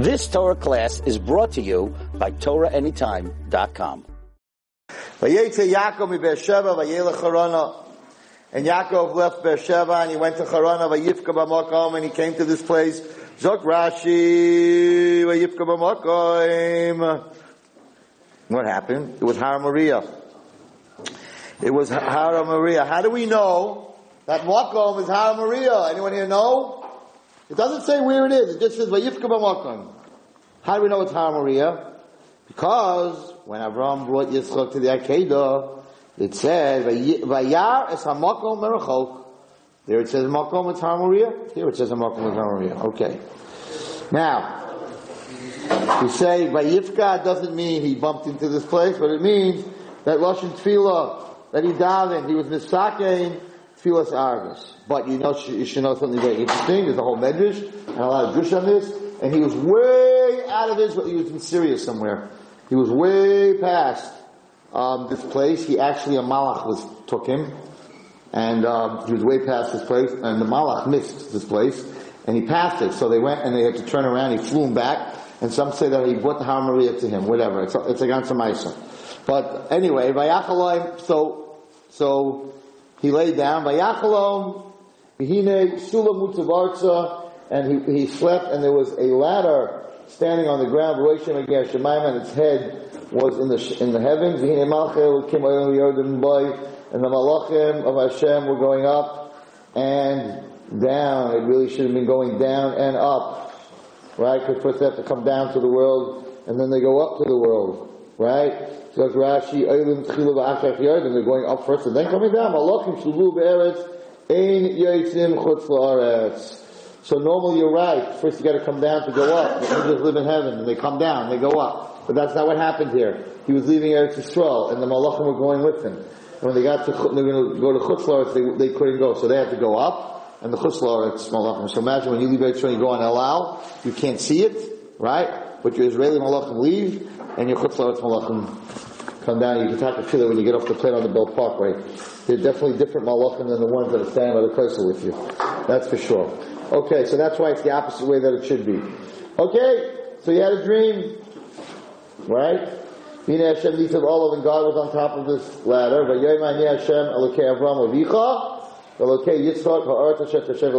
This Torah class is brought to you by TorahAnytime.com. And Yaakov left Beersheba and he went to Harana vayifka b'makom and he came to this place. Zok Rashi vayifka b'makom. What happened? It was Har Moriah. It was Har Moriah. How do we know that Makom is Har Moriah? Anyone here know? It doesn't say where it is. It just says vayifka b'makom. How do we know it's Har Moriah? Because when Avram brought Yitzchak to the Akedah, it said, Vayar es hamakom merachok. There it says makom it's Har Moriah. Here it says makom it's Har Moriah. Okay. Now, you say Vayifka doesn't mean he bumped into this place, but it means that Lashon Tefillah, that he davened, he was misakein Tefillas Arvis. But you know, you should know something very interesting. There's a whole medrash and a lot of drush on this. And he was way out of Israel. He was in Syria somewhere. He was way past um, this place. He actually a malach was took him, and um, he was way past this place. And the malach missed this place, and he passed it. So they went and they had to turn around. He flew him back, and some say that he brought the Har Moriah to him. Whatever. It's it's against Maisa. But anyway, Vayachalom. So so he laid down. Vayachalom. And he, he slept, and there was a ladder standing on the ground, and its head was in the in the heavens. And the malachim of Hashem were going up and down. It really should have been going down and up, right? Because first they have to come down to the world, and then they go up to the world, right? So Rashi, and they're going up first and then coming down. Malachim shulu be'eretz, ein yitzim chutz la'aretz. So normally you're right. First you got to come down to go up. The angels live in heaven, and they come down, they go up. But that's not what happened here. He was leaving Eretz Yisrael, and the Malachim were going with him. And when they got to, they were going to go to Chutz they, they couldn't go, so they had to go up, and the Chutz Laretz Malachim. So imagine when you leave Eretz Yisrael, you go on El Al, you can't see it, right? But your Israeli Malachim leave, and your Chutz Laretz Malachim come down. You can talk to Chile when you get off the plane on the Belt Parkway. They're definitely different Malachim than the ones that are standing by the Kosel with you. That's for sure. Okay, so that's why it's the opposite way that it should be. Okay, so you had a dream, right? Mina Hashem Nisav Olav, and God was on top of this ladder. Hashem Elokei Avram Avicha, Elokei Yitzchak Hashem.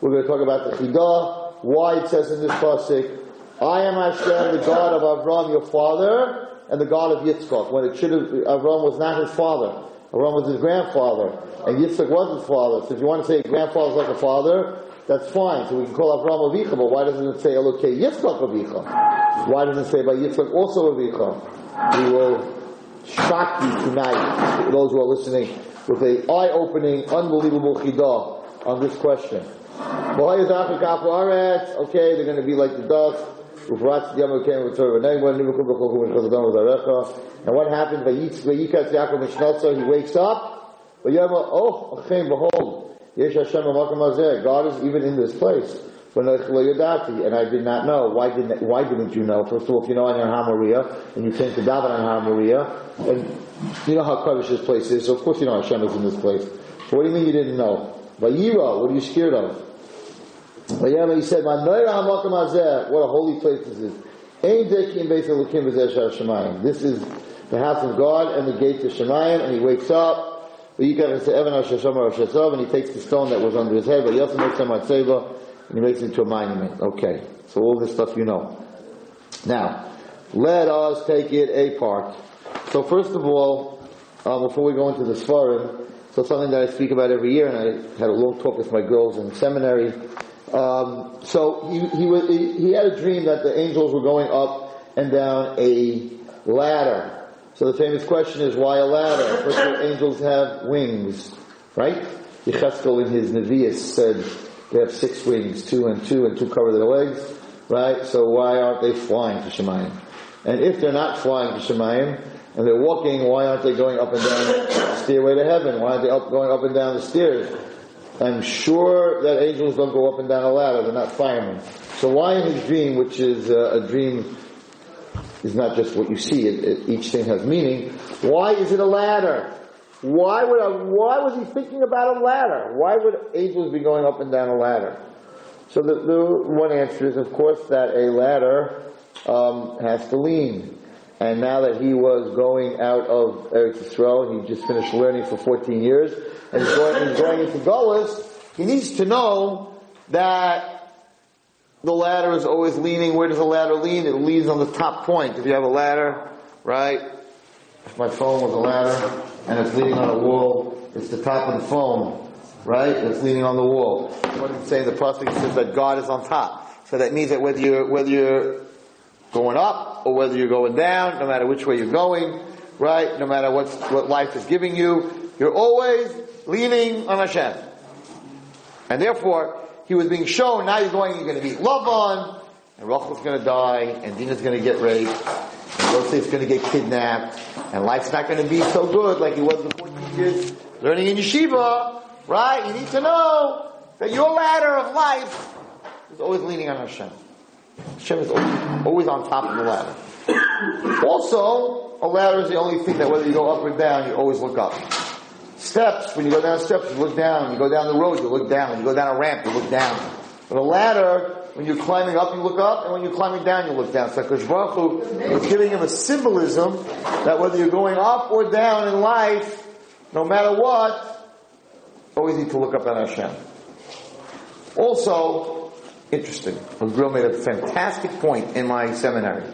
We're going to talk about the Chidah, why it says in this pasuk, I am Hashem, the God of Avram, your father, and the God of Yitzchak. When it should have, Avram was not his father. Avram was his grandfather, and Yitzchak was his father. So if you want to say grandfather's like a father, that's fine. So we can call Avram Avicha, but why doesn't it say Elokei Yitzchak Avicha? Why doesn't it say by Yitzchak also Avicha? We will shock you tonight, those who are listening, with a eye-opening, unbelievable chidah on this question. Okay, they're going to be like the dust. And what happened? He wakes up. Oh, behold, God is even in this place. And I did not know. Why didn't Why didn't you know? First of all, if you know on Har Moriah and you came to daven on Har Moriah, and you know how Kaddish this place is, so of course you know Hashem is in this place. what do you mean you didn't know? What are you scared of? Vayama, he said, what a holy place this is. This is the house of God and the gate of Shemayim, and he wakes up, and he takes the stone that was under his head, but he also makes and he makes it into a monument. Okay, so all this stuff you know. Now, let us take it apart. So first of all, uh, before we go into the Svarim, so something that I speak about every year, and I had a long talk with my girls in seminary, um, so he, he, was, he, he had a dream that the angels were going up and down a ladder. So the famous question is, why a ladder? First of all, angels have wings, right? Yecheskel in his Nevi'us said they have six wings, two and two, and two cover their legs, right? So why aren't they flying to Shemayim? And if they're not flying to Shemayim, and they're walking, why aren't they going up and down the stairway to heaven? Why aren't they up, going up and down the stairs? I'm sure that angels don't go up and down a ladder. They're not firemen. So why in his dream, which is uh, a dream, is not just what you see. It, it, each thing has meaning. Why is it a ladder? Why would I, why was he thinking about a ladder? Why would angels be going up and down a ladder? So the, the one answer is, of course, that a ladder um, has to lean. And now that he was going out of Eretz Yisrael, he just finished learning for 14 years, and he's going, he's going into Golas, he needs to know that the ladder is always leaning. Where does the ladder lean? It leans on the top point. If you have a ladder, right? If my phone was a ladder and it's leaning on a wall, it's the top of the phone, right? It's leaning on the wall. What does it say? The prophet says that God is on top. So that means that whether you're, whether you're going up or whether you're going down, no matter which way you're going, right? No matter what's, what life is giving you, you're always leaning on Hashem. And therefore, he was being shown, now you're going, you're going to meet Lavan, and Rachel's going to die, and Dina's going to get raped, and Yosef's going to get kidnapped, and life's not going to be so good like it was before 14 years learning in yeshiva, right? You need to know that your ladder of life is always leaning on Hashem. Hashem is always, always on top of the ladder. Also, a ladder is the only thing that whether you go up or down, you always look up. Steps, when you go down steps, you look down. You go down the road, you look down. When you go down a ramp, you look down. But a ladder, when you're climbing up, you look up, and when you're climbing down, you look down. So Kosh Baruch is giving him a symbolism that whether you're going up or down in life, no matter what, always need to look up at Hashem. Also, interesting, a girl made a fantastic point in my seminary.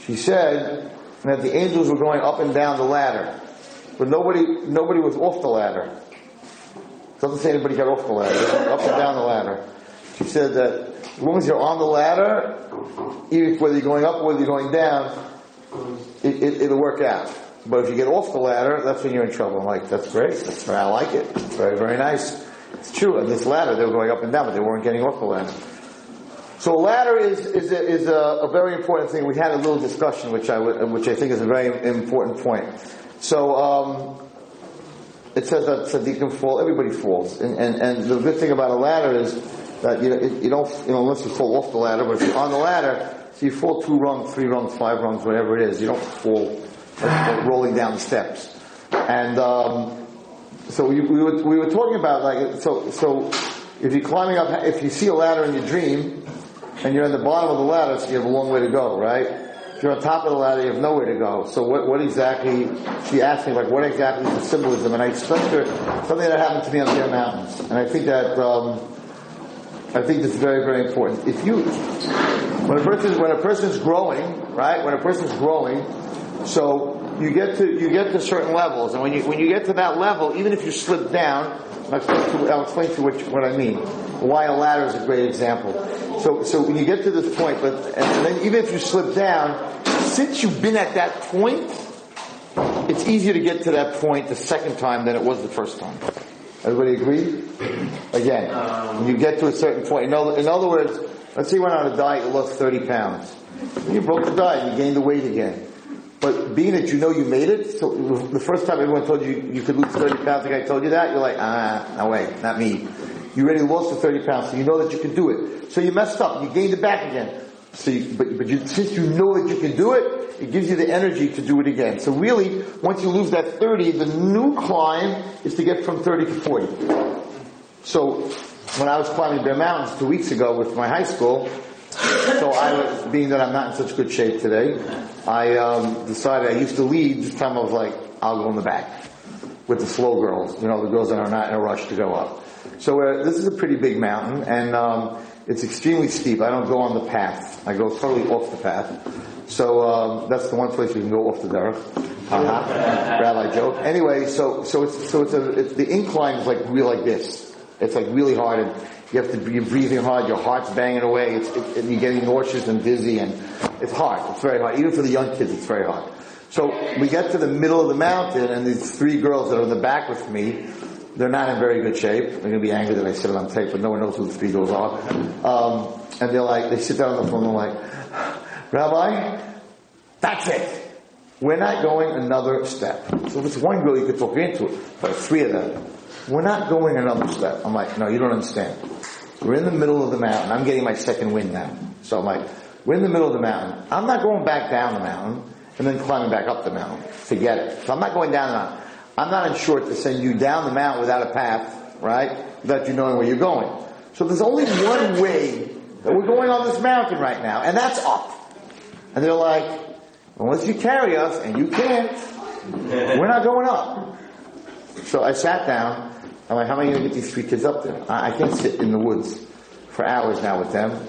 She said that the angels were going up and down the ladder. But nobody, nobody was off the ladder. Doesn't say anybody got off the ladder. Up and down the ladder. She said that as long as you're on the ladder, even whether you're going up or whether you're going down, it, it, it'll work out. But if you get off the ladder, that's when you're in trouble. I'm like, that's great. That's I like it. Very, very nice. It's true. On this ladder, they were going up and down, but they weren't getting off the ladder. So a ladder is is a, is a, a very important thing. We had a little discussion, which I which I think is a very important point. So um, it says that tzaddikim fall. Everybody falls, and, and and the good thing about a ladder is that you you don't you know unless you fall off the ladder, but if you're on the ladder, so you fall two rungs, three rungs, five rungs, whatever it is. You don't fall like, rolling down the steps. And um, so we, we were we were talking about like so so if you're climbing up, if you see a ladder in your dream, and you're on the bottom of the ladder, so you have a long way to go, right? If you're on top of the ladder, you have nowhere to go. So what, what exactly, she asked me, like, what exactly is the symbolism? And I explained to her something that happened to me on the Mountains. And I think that, um, I think that's very, very important. If you, when a person, when a person's growing, right? When a person's growing, so you get to, you get to certain levels. And when you, when you get to that level, even if you slip down, I'll explain to, I'll explain to what, what I mean. Why a ladder is a great example. So, so when you get to this point, but, and then even if you slip down, since you've been at that point, it's easier to get to that point the second time than it was the first time. Everybody agree? Again, you get to a certain point, in other, in other words, let's say you went on a diet, you lost 30 pounds. You broke the diet, you gained the weight again. But being that you know you made it, so the first time everyone told you you could lose 30 pounds, like I told you that, you're like, ah, no way, not me. You already lost the 30 pounds, so you know that you can do it. So you messed up, you gained it back again. So you, but, but you, since you know that you can do it, it gives you the energy to do it again. So really, once you lose that 30, the new climb is to get from 30 to 40. So when I was climbing Bear Mountains two weeks ago with my high school, so I being that I'm not in such good shape today, I um, decided I used to lead. This time I was like, I'll go in the back with the slow girls, you know, the girls that are not in a rush to go up. So uh, this is a pretty big mountain, and um, it's extremely steep. I don't go on the path. I go totally off the path. So um, that's the one place you can go off the derech. Uh-huh. Rabbi joke. Anyway, so so it's so it's a it's, the incline is like really like this. It's like really hard, and you have to be breathing hard. Your heart's banging away. It's it, you're getting nauseous and dizzy, and it's hard. It's very hard. Even for the young kids, it's very hard. So we get to the middle of the mountain, and these three girls that are in the back with me, they're not in very good shape. They're going to be angry that I said it on tape, but no one knows who the three girls are. Um, and they're like, they sit down on the phone and they're like, Rabbi, that's it. We're not going another step. So if it's one girl, you could talk into it, but three of them. We're not going another step. I'm like, no, you don't understand. We're in the middle of the mountain. I'm getting my second wind now. So I'm like, we're in the middle of the mountain. I'm not going back down the mountain and then climbing back up the mountain. Forget it. So I'm not going down the mountain. I'm not insured to send you down the mountain without a path, right? Without you knowing where you're going. So there's only one way that we're going on this mountain right now, and that's up. And they're like, unless you carry us, and you can't, we're not going up. So I sat down. I'm like, how am I going to get these three kids up there? I, I can't sit in the woods for hours now with them.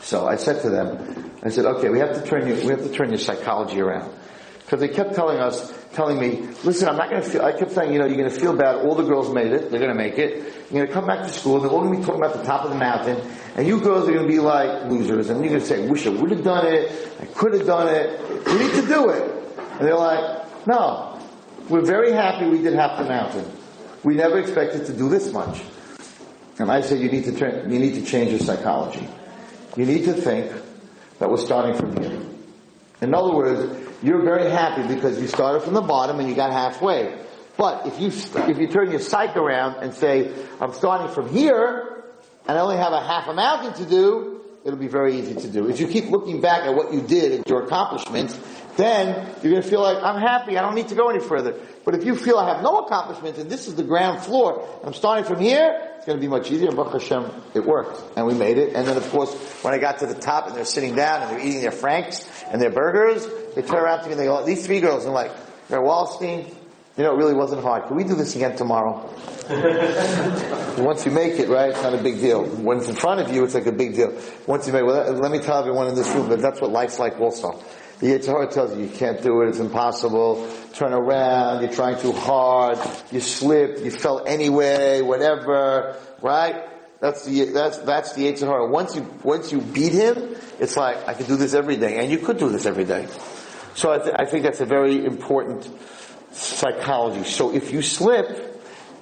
So I said to them, I said, okay, we have to turn you, we have to turn your psychology around. Because they kept telling us, telling me, listen, I'm not going to feel, I kept saying, you know, you're going to feel bad. All the girls made it. They're going to make it. You're going to come back to school. They're all going to be talking about the top of the mountain. And you girls are going to be like losers. And you're going to say, wish I would have done it. I could have done it. We need to do it. And they're like, no. We're very happy we did half the mountain. We never expected to do this much. And I said, you need to turn, you need to change your psychology. You need to think that we're starting from here. In other words, you're very happy because you started from the bottom and you got halfway. But if you, if you turn your psyche around and say, I'm starting from here, and I only have a half a mountain to do, it'll be very easy to do. If you keep looking back at what you did and your accomplishments, then you're going to feel like, I'm happy, I don't need to go any further. But if you feel I have no accomplishments and this is the ground floor, I'm starting from here, it's going to be much easier. Baruch Hashem, it worked. And we made it. And then of course, when I got to the top and they're sitting down and they're eating their Franks and their burgers, they turn around to me and they go, these three girls, and I'm like, they're Wallstein, you know, it really wasn't hard. Can we do this again tomorrow? Once you make it, right, it's not a big deal. When it's in front of you, it's like a big deal. Once you make it, well, let me tell everyone in this room that that's what life's like also. The Yitzhar tells you you can't do it, it's impossible, turn around, you're trying too hard, you slipped, you fell anyway, whatever, right? That's the, that's, that's the Yitzhar. Once you, once you beat him, it's like, I can do this every day, and you could do this every day. So I, th- I think that's a very important psychology. So if you slip,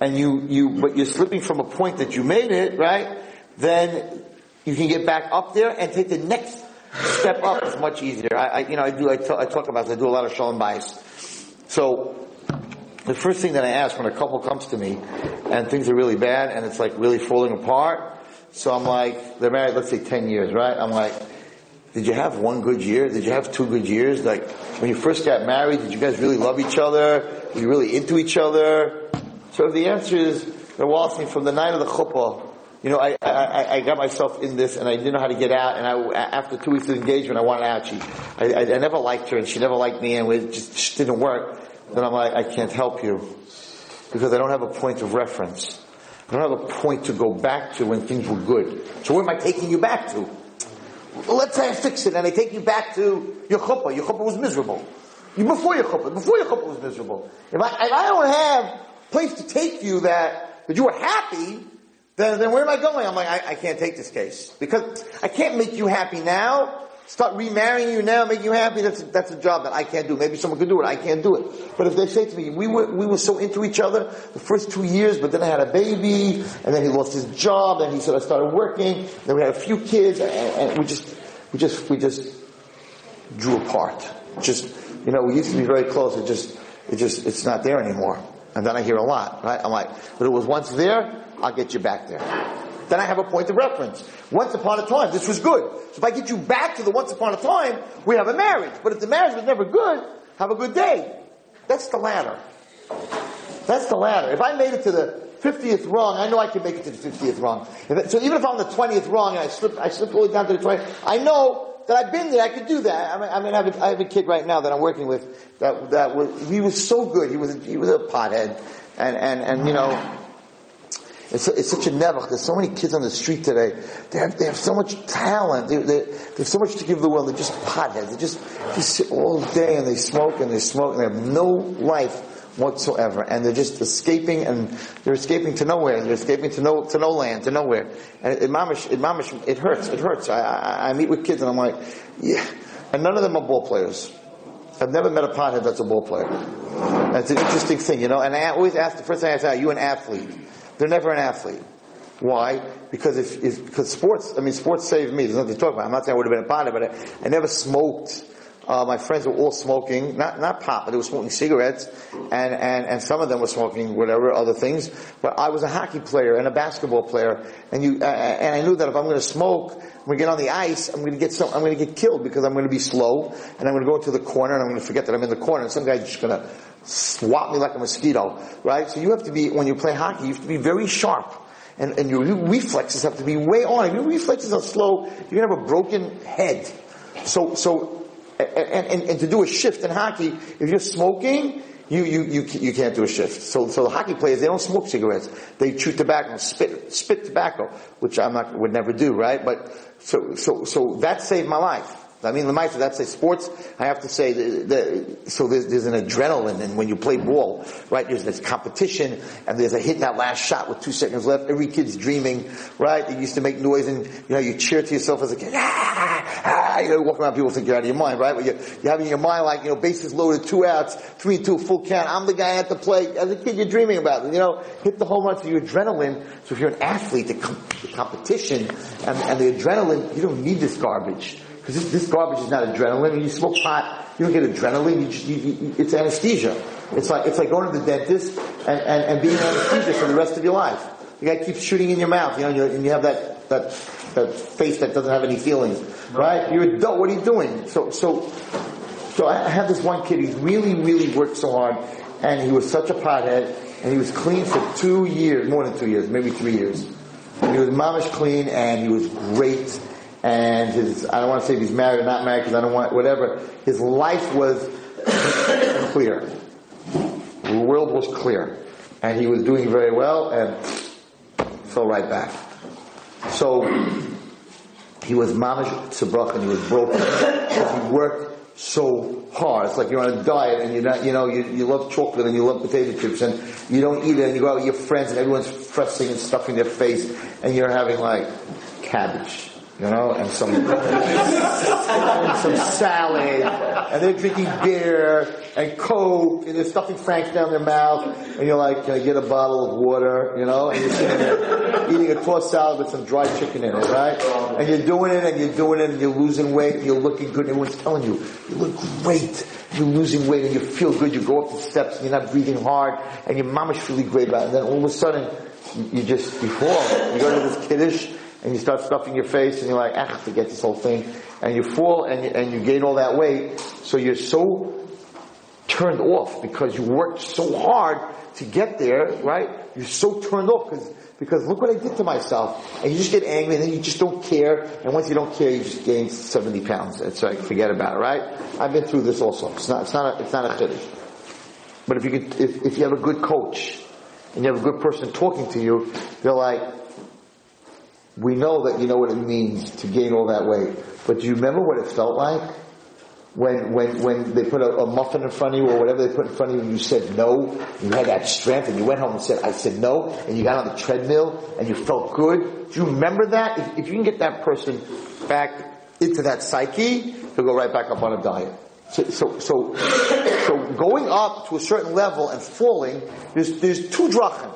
and you, you, but you're slipping from a point that you made it, right? Then you can get back up there and take the next step up is much easier. I, I you know, I do, I, t- I talk about this, I do a lot of shalom bayis. So, the first thing that I ask when a couple comes to me and things are really bad and it's like really falling apart, so I'm like, they're married, let's say 10 years, right? I'm like, did you have one good year? Did you have two good years? Like, when you first got married, did you guys really love each other? Were you really into each other? So if the answer is, they're waltzing from the night of the chuppah, you know, I, I, I got myself in this and I didn't know how to get out and I, after two weeks of engagement, I wanted out. She, I, I, never liked her and she never liked me and it just, just didn't work. Then I'm like, I can't help you because I don't have a point of reference. I don't have a point to go back to when things were good. So where am I taking you back to? Let's say I fix it and I take you back to your chuppah. Your chuppah was miserable. You, before your chuppah, before your chuppah was miserable. If I, if I don't have place to take you that, that you were happy, then, then where am I going? I'm like, I, I can't take this case. Because I can't make you happy now. Start remarrying you now, make you happy. That's a, that's a job that I can't do. Maybe someone could do it. I can't do it. But if they say to me, we were, we were so into each other the first two years, but then I had a baby, and then he lost his job, and he said I started working, then we had a few kids, and, and we just, we just, we just drew apart. Just, you know, we used to be very close. It just, it just, it's not there anymore. And then I hear a lot, right? I'm like, but it was once there, I'll get you back there. Then I have a point of reference. Once upon a time, this was good. So if I get you back to the once upon a time, we have a marriage. But if the marriage was never good, have a good day. That's the ladder. That's the ladder. If I made it to the 50th wrong, I know I can make it to the 50th wrong. so even if I'm the 20th wrong and I slip, I slip all the way down to the 20th, I know that I've been there, I could do that. I mean, I, mean, I, have, a, I have a kid right now that I'm working with that, that was, he was so good. He was, a, he was a pothead. And, and, and, you know, it's, it's such a nevach. There's so many kids on the street today. They have, they have so much talent. They, they, they have so much to give the world. They're just potheads. They just, just sit all day and they smoke and they smoke and they have no life whatsoever. And they're just escaping and they're escaping to nowhere. They're escaping to no, to no land, to nowhere. And it, it mamish, it mamish, it hurts. It hurts. I, I, I meet with kids and I'm like, yeah. And none of them are ball players. I've never met a pothead that's a ball player. That's an interesting thing, you know. And I always ask, the first thing I ask, are you an athlete? They're never an athlete. Why? Because if, if, because sports, I mean, sports saved me. There's nothing to talk about. I'm not saying I would have been a pothead, but I, I never smoked. Uh, my friends were all smoking, not not pot, but they were smoking cigarettes, and, and, and some of them were smoking whatever other things. But I was a hockey player and a basketball player, and you uh, and I knew that if I'm to smoke, I'm to get on the ice, I'm to get some, I'm to get killed because I'm to be slow, and I'm to go into the corner, and I'm to forget that I'm in the corner, and some guy's just to swat me like a mosquito, right? So you have to be when you play hockey, you have to be very sharp. and, and your reflexes have to be way on. If your reflexes are slow, you're gonna have a broken head. So, so, and, and, and to do a shift in hockey, if you're smoking, you, you, you, you can't do a shift. So, so the hockey players, they don't smoke cigarettes. They chew tobacco, and spit, spit tobacco, which I'm not, would never do, right? But, so, so, so that saved my life. I mean, the mice, that's say sports, I have to say, the, the, so there's, there's, an adrenaline and when you play ball, right, there's this competition and there's a hit that last shot with two seconds left. Every kid's dreaming, right? They used to make noise and, you know, you cheer to yourself as a kid, ah, ah, you know, walk around, people think you're out of your mind, right? But you, you have in your mind like, you know, bases loaded, two outs, three, two, full count, I'm the guy at the plate. As a kid, you're dreaming about it, you know, hit the home run for your adrenaline. So if you're an athlete, the, com- the competition and, and the adrenaline, you don't need this garbage. Because this, this, garbage is not adrenaline. When you smoke pot, you don't get adrenaline. You just, you, you, it's anesthesia. It's like it's like going to the dentist and, and, and being anesthesia for the rest of your life. The guy keeps shooting in your mouth, you know, and, and you have that that that face that doesn't have any feelings, right? You're adult. What are you doing? So so so I had this one kid. He really really worked so hard, and he was such a pothead, and he was clean for two years, more than two years, maybe three years. He was mamish clean, and he was great and his, I don't want to say if he's married or not married because I don't want, whatever, his life was clear. The world was clear. And he was doing very well and fell right back. So, he was mamish tzabrach and he was broken. he worked so hard. It's like you're on a diet and you're not, you know, you, you love chocolate and you love potato chips and you don't eat it and you go out with your friends and everyone's pressing and stuffing their face and you're having like cabbage you know, and some and some salad, and they're drinking beer and coke, and they're stuffing Franks down their mouth, and you're like, can I get a bottle of water, you know, and you're sitting there eating a tossed salad with some dried chicken in it, right? And you're doing it, and you're doing it, and you're losing weight, and you're looking good, and everyone's telling you, you look great, you're losing weight, and you feel good, you go up the steps, and you're not breathing hard, and your mama's really great about it, and then all of a sudden, you just, fall, you go to this kiddush, and you start stuffing your face and you're like, ah, forget this whole thing. And you fall and you, and you gain all that weight. So you're so turned off because you worked so hard to get there, right? You're so turned off because, because look what I did to myself. And you just get angry and then you just don't care. And once you don't care, you just gain 70 pounds. It's like, forget about it, right? I've been through this also. It's not, it's not a, it's not a chiddush. But if you could, if, if you have a good coach and you have a good person talking to you, they're like, we know that you know what it means to gain all that weight. But do you remember what it felt like? When, when, when they put a, a muffin in front of you or whatever they put in front of you and you said no, you had that strength and you went home and said, I said no, and you got on the treadmill and you felt good. Do you remember that? If, if you can get that person back into that psyche, he'll go right back up on a diet. So, so, so, so going up to a certain level and falling, there's, there's two drachim.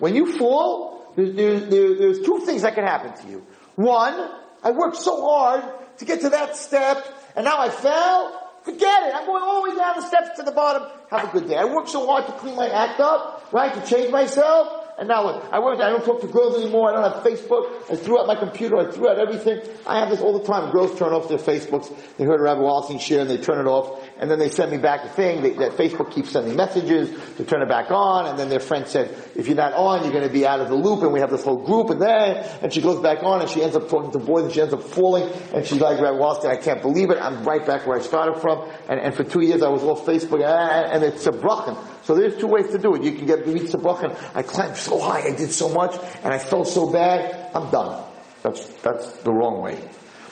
When you fall, there's, there's, there's two things that can happen to you. One, I worked so hard to get to that step, and now I fell. Forget it. I'm going all the way down the steps to the bottom. Have a good day. I worked so hard to clean my act up, right, to change myself. And now I work, I don't talk to girls anymore. I don't have Facebook. I threw out my computer. I threw out everything. I have this all the time. Girls turn off their Facebooks. They heard Rabbi Wallerstein share and they turn it off. And then they send me back a thing they, that Facebook keeps sending messages to turn it back on. And then their friend said, if you're not on, you're going to be out of the loop. And we have this whole group and then, and she goes back on and she ends up talking to boys and she ends up falling. And she's like, Rabbi Wallerstein, I can't believe it. I'm right back where I started from. And, and for two years I was off Facebook and it's a brachen. So there's two ways to do it. You can get Mitz Brachen. I climbed so high, I did so much, and I felt so bad, I'm done. That's, that's the wrong way.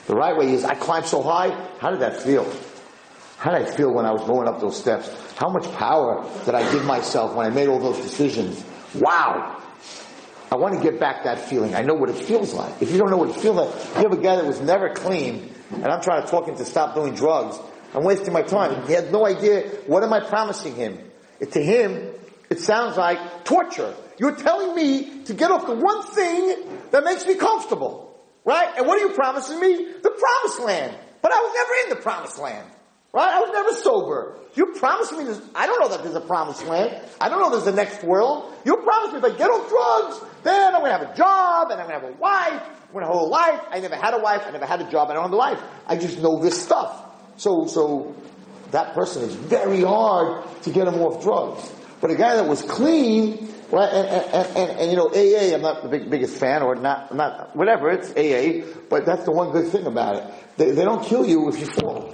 The right way is, I climbed so high, how did that feel? How did I feel when I was going up those steps? How much power did I give myself when I made all those decisions? Wow! I want to get back that feeling. I know what it feels like. If you don't know what it feels like, you have a guy that was never clean, and I'm trying to talk him to stop doing drugs. I'm wasting my time. He has no idea what am I promising him. To him, it sounds like torture. You're telling me to get off the one thing that makes me comfortable. Right? And what are you promising me? The promised land. But I was never in the promised land. Right? I was never sober. You promised me this. I don't know that there's a promised land. I don't know there's a next world. You promised me if I get off drugs, then I'm gonna have a job, and I'm gonna have a wife, I'm gonna have a whole life. I never had a wife, I never had a job, I don't have a life. I just know this stuff. So, so, that person is very hard to get him off drugs. But a guy that was clean, right? And, and, and, and you know, AA, I'm not the big, biggest fan, or not, not whatever. It's AA, but that's the one good thing about it. They, they don't kill you if you fall.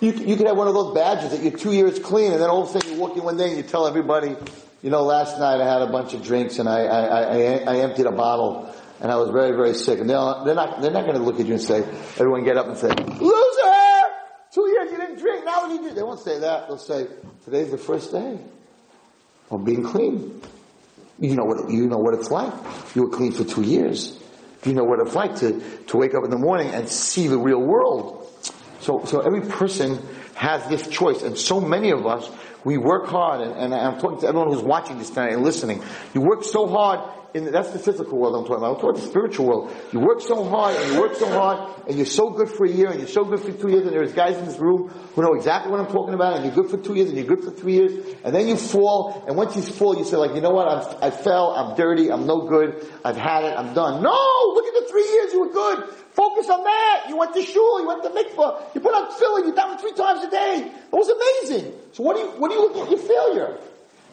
You, you could have one of those badges that you're two years clean, and then all of a sudden you walk in one day and you tell everybody, you know, last night I had a bunch of drinks and I, I, I, I emptied a bottle and I was very, very sick. And they're, not, they're not going to look at you and say, everyone get up and say, loser! Two years you didn't They won't say that. They'll say, today's the first day of being clean. You know what, you know what it's like. You were clean for two years. You know what it's like to, to wake up in the morning and see the real world. So, so every person has this choice, and so many of us, we work hard, and, and I'm talking to everyone who's watching this tonight and listening. You work so hard in the, that's the physical world I'm talking about. I'm talking about the spiritual world. You work so hard and you work so hard and you're so good for a year and you're so good for two years and there's guys in this room who know exactly what I'm talking about and you're good for two years and you're good for three years and then you fall and once you fall you say like, you know what, I'm, I fell, I'm dirty, I'm no good, I've had it, I'm done. No! Look at the three years you were good! Focus on that! You went to shul, you went to mikvah, you put on tefillin, you daven three times a day. It was amazing. So what do you, what do you look at your failure?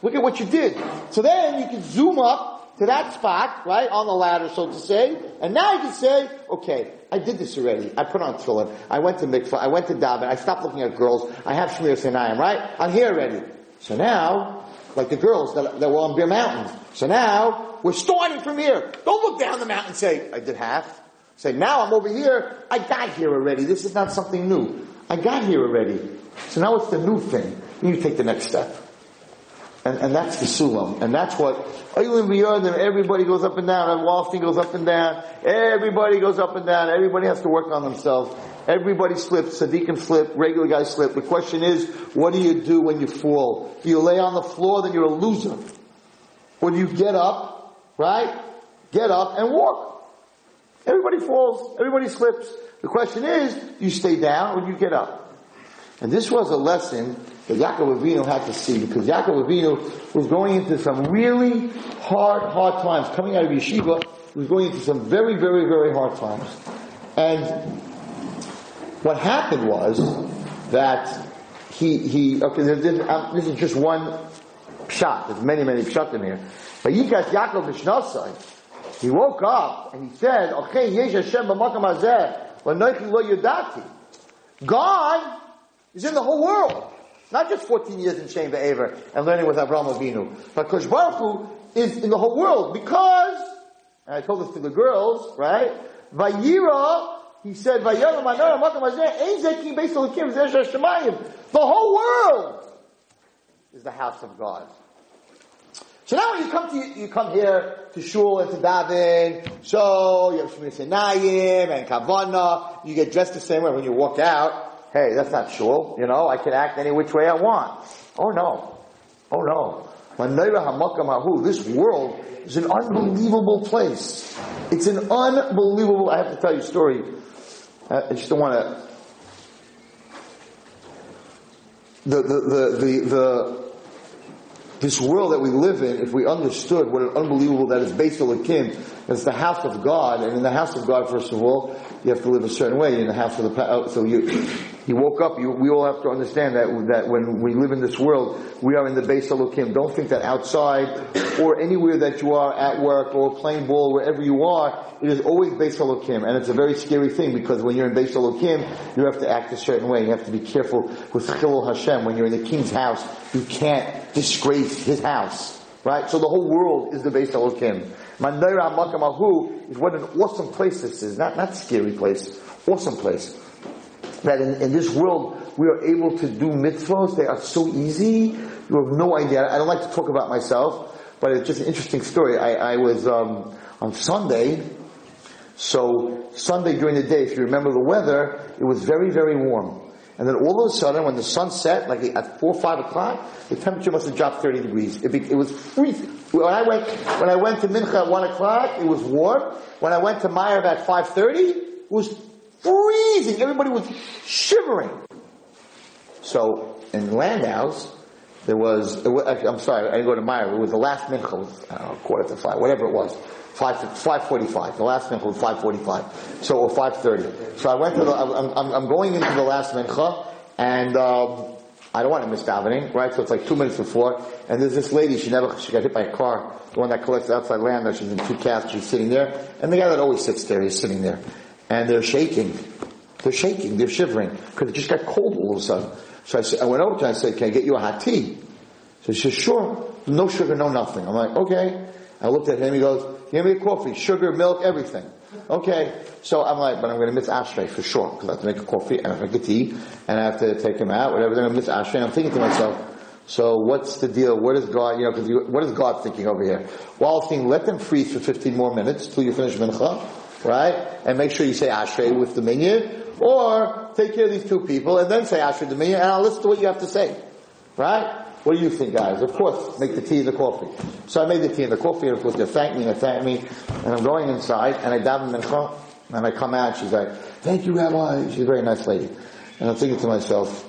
Look at what you did. So then you can zoom up to that spot, right, on the ladder, so to say, and now you can say, okay, I did this already. I put on tefillin. I went to mikvah. I went to daven. I stopped looking at girls. I have shmir sinayim, right? I'm here already. So now, like the girls that, that were on Bear Mountain. So now, we're starting from here. Don't look down the mountain and say, I did half. Say, now I'm over here. I got here already. This is not something new. I got here already. So now it's the new thing. You need to take the next step. And, and that's the sulam. And that's what, even beyond them, everybody goes up and down, and Wallerstein goes up and down, everybody goes up and down, everybody has to work on themselves. Everybody slips, Sadiq slip, regular guys slip. The question is, what do you do when you fall? Do you lay on the floor, then you're a loser. Do you get up, right? Get up and walk. Everybody falls, everybody slips. The question is, do you stay down or do you get up? And this was a lesson that Yaakov Avinu had to see because Yaakov Avinu was going into some really hard, hard times. Coming out of yeshiva, he was going into some very, very, very hard times. And what happened was that he, he, okay, this, um, this is just one shot. There's many, many shots in here. But Yikas Yaakov Mishnasai, he woke up and he said, okay, Yesh Hashem b'makam hazeh, lo yudati. God is in the whole world. Not just 14 years in Shem Ve'ever and learning with Avraham Avinu. But Kosh Baruch Hu is in the whole world because, and I told this to the girls, right? Vayira, he said. The whole world is the house of God. So now when you come to, you come here to shul and to daven, so you have Shemir Sinayim and Kavana, you get dressed the same way when you walk out, hey, that's not shul, you know, I can act any which way I want. Oh no. Oh no. This world is an unbelievable place. It's an unbelievable, I have to tell you a story. Uh, I just don't want to, the, the, the, the, the, this world that we live in, if we understood what an unbelievable that is based on the Kim, it's the house of God, and in the house of God, first of all, you have to live a certain way in the house of the, oh, so you, he woke up. You, we all have to understand that that when we live in this world, we are in the beis Elokim. Don't think that outside or anywhere that you are at work or playing ball, wherever you are, it is always beis Elokim, and it's a very scary thing because when you're in beis Elokim, you have to act a certain way. You have to be careful with Chilul Hashem. When you're in the king's house, you can't disgrace his house, right? So the whole world is the beis Elokim. Mandira Makamahu is what an awesome place this is. Not not scary place, awesome place that in, in, this world we are able to do mitzvahs. They are so easy. You have no idea. I don't like to talk about myself, but it's just an interesting story. I, I was um, on Sunday. So Sunday during the day, if you remember the weather, it was very, very warm. And then all of a sudden, when the sun set, like at four, or five o'clock, the temperature must have dropped 30 degrees. It, be, it was freezing. When I went, when I went to Mincha at one o'clock, it was warm. When I went to Meyer at 5.30, it was freezing. Everybody was shivering. So in Landau's, there was, I'm sorry, I didn't go to Meyer. It was the last mincha was, I don't know, quarter to five, whatever it was. 5, 545. The last mincha was 545. So, or 530. So I went to the, I'm, I'm, I'm going into the last mincha, and, um, I don't want to miss davening, right? So it's like two minutes before, and there's this lady, she never, she got hit by a car, the one that collects outside land, she's in two casts, she's sitting there, and the guy that always sits there, he's sitting there. And they're shaking. They're shaking, they're shivering, because it just got cold all of a sudden. So I, said, I went over to her and I said, can I get you a hot tea? So she says, sure. No sugar, no nothing. I'm like, okay. I looked at him, he goes, give me a coffee, sugar, milk, everything. Okay. So I'm like, but I'm going to miss Ashrei for sure, because I have to make a coffee and I have to make a tea, and I have to take him out, whatever, then to miss Ashrei. I'm thinking to myself, so what's the deal? What is God, you know, because what is God thinking over here? I thinking, let them freeze for 15 more minutes till you finish Mincha, right? And make sure you say Ashrei with the minyan, or take care of these two people and then say Ashrei the minyan, and I'll listen to what you have to say, right? What do you think, guys? Of course, make the tea and the coffee. So I made the tea and the coffee, and of course they thank me and they thank me, and I'm going inside, and I daven Mincha, and I come out, she's like, thank you, Rabbi. She's a very nice lady. And I'm thinking to myself,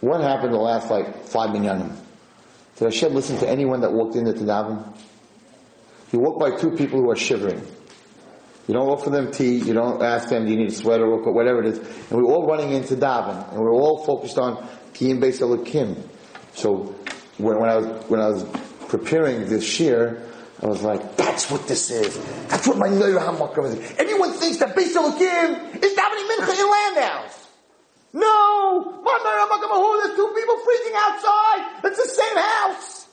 what happened the last like five minyanim? Did Hashem listen to anyone that walked in to daven? You walk by two people who are shivering. You don't offer them tea. You don't ask them, do you need a sweater or whatever it is. And we're all running into daven, and we're all focused on kiyim beis elokim. So when, when I was when I was preparing this shir, I was like, that's what this is. That's what my Noyer HaMakom is. Everyone thinks that beis elokim is davening mincha in Landau's. No! My Noyer HaMakom, there's two people freezing outside. It's the same house.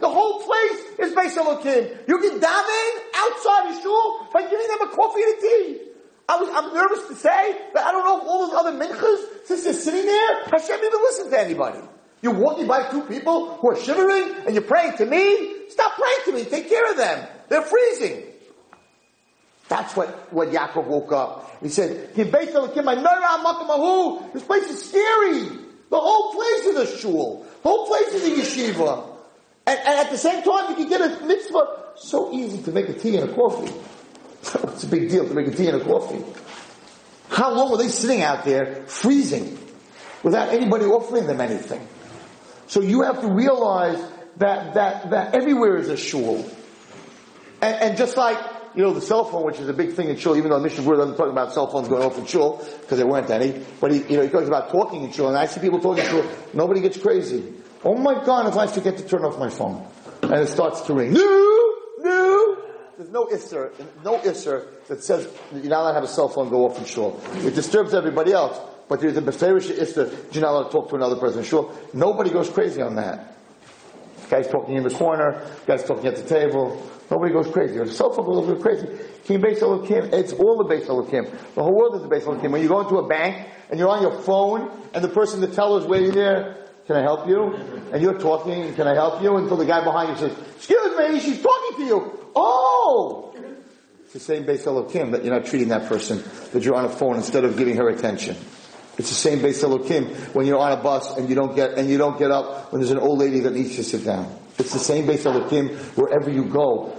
The whole place is Beis Elokim. You can daven outside the shul by giving them a coffee and a tea. I was, I'm nervous to say, but I don't know if all those other minchas, since they're sitting there, Hashem even listen to anybody. You're walking by two people who are shivering and you're praying to me? Stop praying to me. Take care of them. They're freezing. That's what, what Yaakov woke up. He said! This place is scary. The whole place is a shul. The whole place is a yeshiva. And, and at the same time, you can get a mitzvah. So easy to make a tea and a coffee. it's a big deal to make a tea and a coffee. How long were they sitting out there freezing without anybody offering them anything? So you have to realize that, that, that everywhere is a shul. And, and just like, you know, the cell phone, which is a big thing in shul, even though Mishnah Berurah doesn't talk about cell phones going off in shul, because there weren't any, but he, you know, he talks about talking in shul, and I see people talking in shul, nobody gets crazy. Oh my God, if I forget to turn off my phone, and it starts to ring, no, there's no isser, no isser that says you're not allowed to have a cell phone go off in shul. It disturbs everybody else, but there's a beferish isser, you're not allowed to talk to another person in shul. Nobody goes crazy on that. Guy's talking in the corner, guy's talking at the table, Nobody goes crazy. The cell phone goes crazy. Kim Beis Elokim, it's all the Beis Elokim. The whole world is the Beis Elokim. When you go into a bank and you're on your phone and the person, the teller is waiting there, can I help you? And you're talking, can I help you? Until the guy behind you says, excuse me, she's talking to you. Oh! It's the same Beis Elokim that you're not treating that person, that you're on a phone instead of giving her attention. It's the same Beis Elokim when you're on a bus and you don't get, and you don't get up when there's an old lady that needs to sit down. It's the same Beis Elokim wherever you go.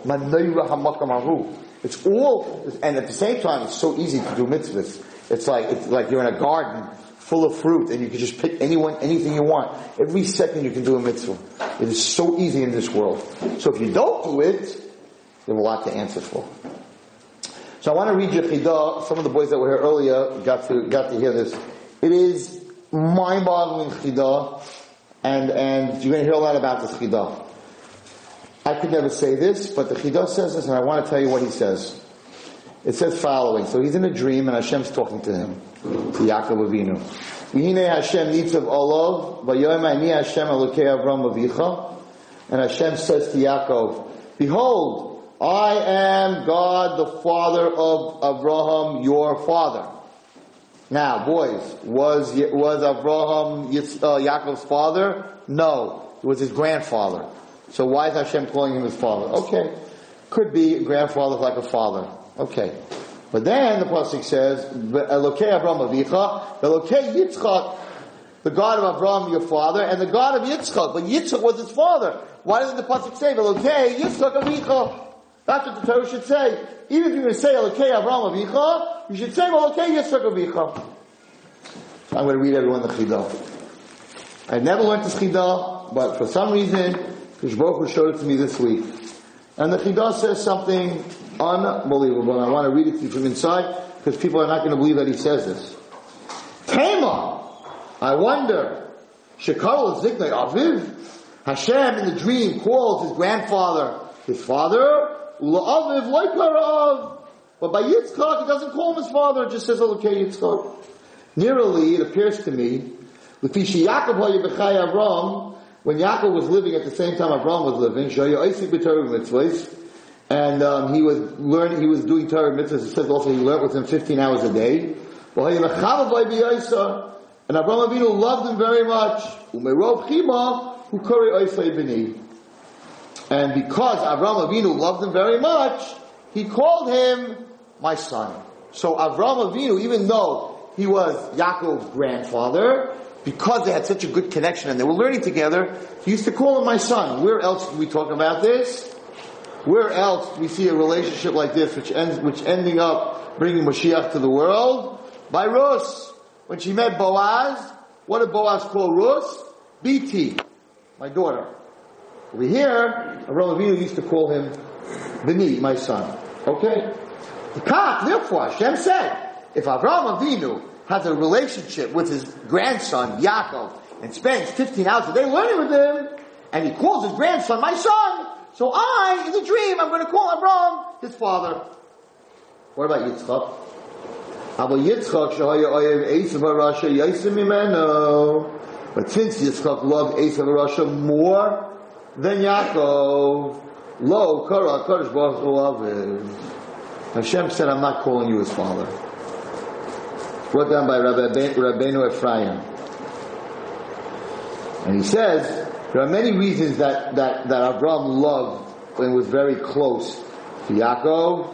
It's all, and at the same time, it's so easy to do mitzvahs. It's like, it's like you're in a garden full of fruit and you can just pick anyone, anything you want. Every second you can do a mitzvah. It is so easy in this world. So if you don't do it, have a lot to answer for. So I want to read you Chidah. Some of the boys that were here earlier got to, got to hear this. It is mind-boggling Chidah, and, and you're going to hear a lot about this Chidah. I could never say this, but the Chidah says this, and I want to tell you what he says. It says following. So he's in a dream, and Hashem's talking to him, to Yaakov Avinu. Hashem nitzav olav, ani Hashem Avram avicha. And Hashem says to Yaakov, Behold, I am God, the father of Abraham, your father. Now, boys, was was Abraham uh, Yaakov's father? No, it was his grandfather. So why is Hashem calling him his father? Okay, could be grandfather like a father. Okay, but then the pasuk says, "Elokei Abraham avicha, Elokei Yitzchak." The God of Abraham, your father, and the God of Yitzchak. But Yitzchak was his father. Why doesn't the pasuk say, "Elokei Yitzchak avicha"? That's what the Torah should say. Even if you're going to say Elokei Abraham Avicha, you should say Elokei Yitzchak Avicha. I'm going to read everyone the Chidah. I've never learned this Chidah, but for some reason, Baruch showed it to me this week. And the Chidah says something unbelievable, and I want to read it to you from inside, because people are not going to believe that he says this. Tema! I wonder, Shekal Ziknei Aviv, Hashem in the dream calls his grandfather his father, La'aviv like Parav. But by Yitzchak, he doesn't call him his father, it just says, okay, Yitzchak. Nearly, it appears to me, Lefishi Yaakov Hayabechai Avram, when Yaakov was living at the same time Avram was living, Shaya Isik B'Torah Mitzvahs, and um, he was learning, he was doing Torah mitzvahs. It says also he learned with him 15 hours a day. And Abraham Avinu loved him very much. And because Abraham Avinu loved him very much, he called him my son. So Avraham Avinu, even though he was Yaakov's grandfather, because they had such a good connection and they were learning together, he used to call him my son. Where else do we talk about this? Where else do we see a relationship like this, which ends, which ending up bringing Mashiach to the world? By Rus. When she met Boaz, what did Boaz call Rus? BT, my daughter. Over here, Avraham Avinu used to call him Bini, my son. Okay? The Kach, therefore, Hashem said, if Avraham Avinu has a relationship with his grandson, Yaakov, and spends 15 hours a day learning with him, and he calls his grandson my son, so I, in the dream, I'm going to call Abraham his father. What about Yitzchak? Aber Yitzchak shaya oyev Esav Rasha Yaisim Imeno. But since Yitzchak loved Esav Rasha more than Yaakov, lo kara Kadosh Baruch Hu Hashem said, I'm not calling you his father. Brought down by Rabbi Rabbeinu Ephraim. And he says, there are many reasons that, that, that Avram loved and was very close to Yaakov,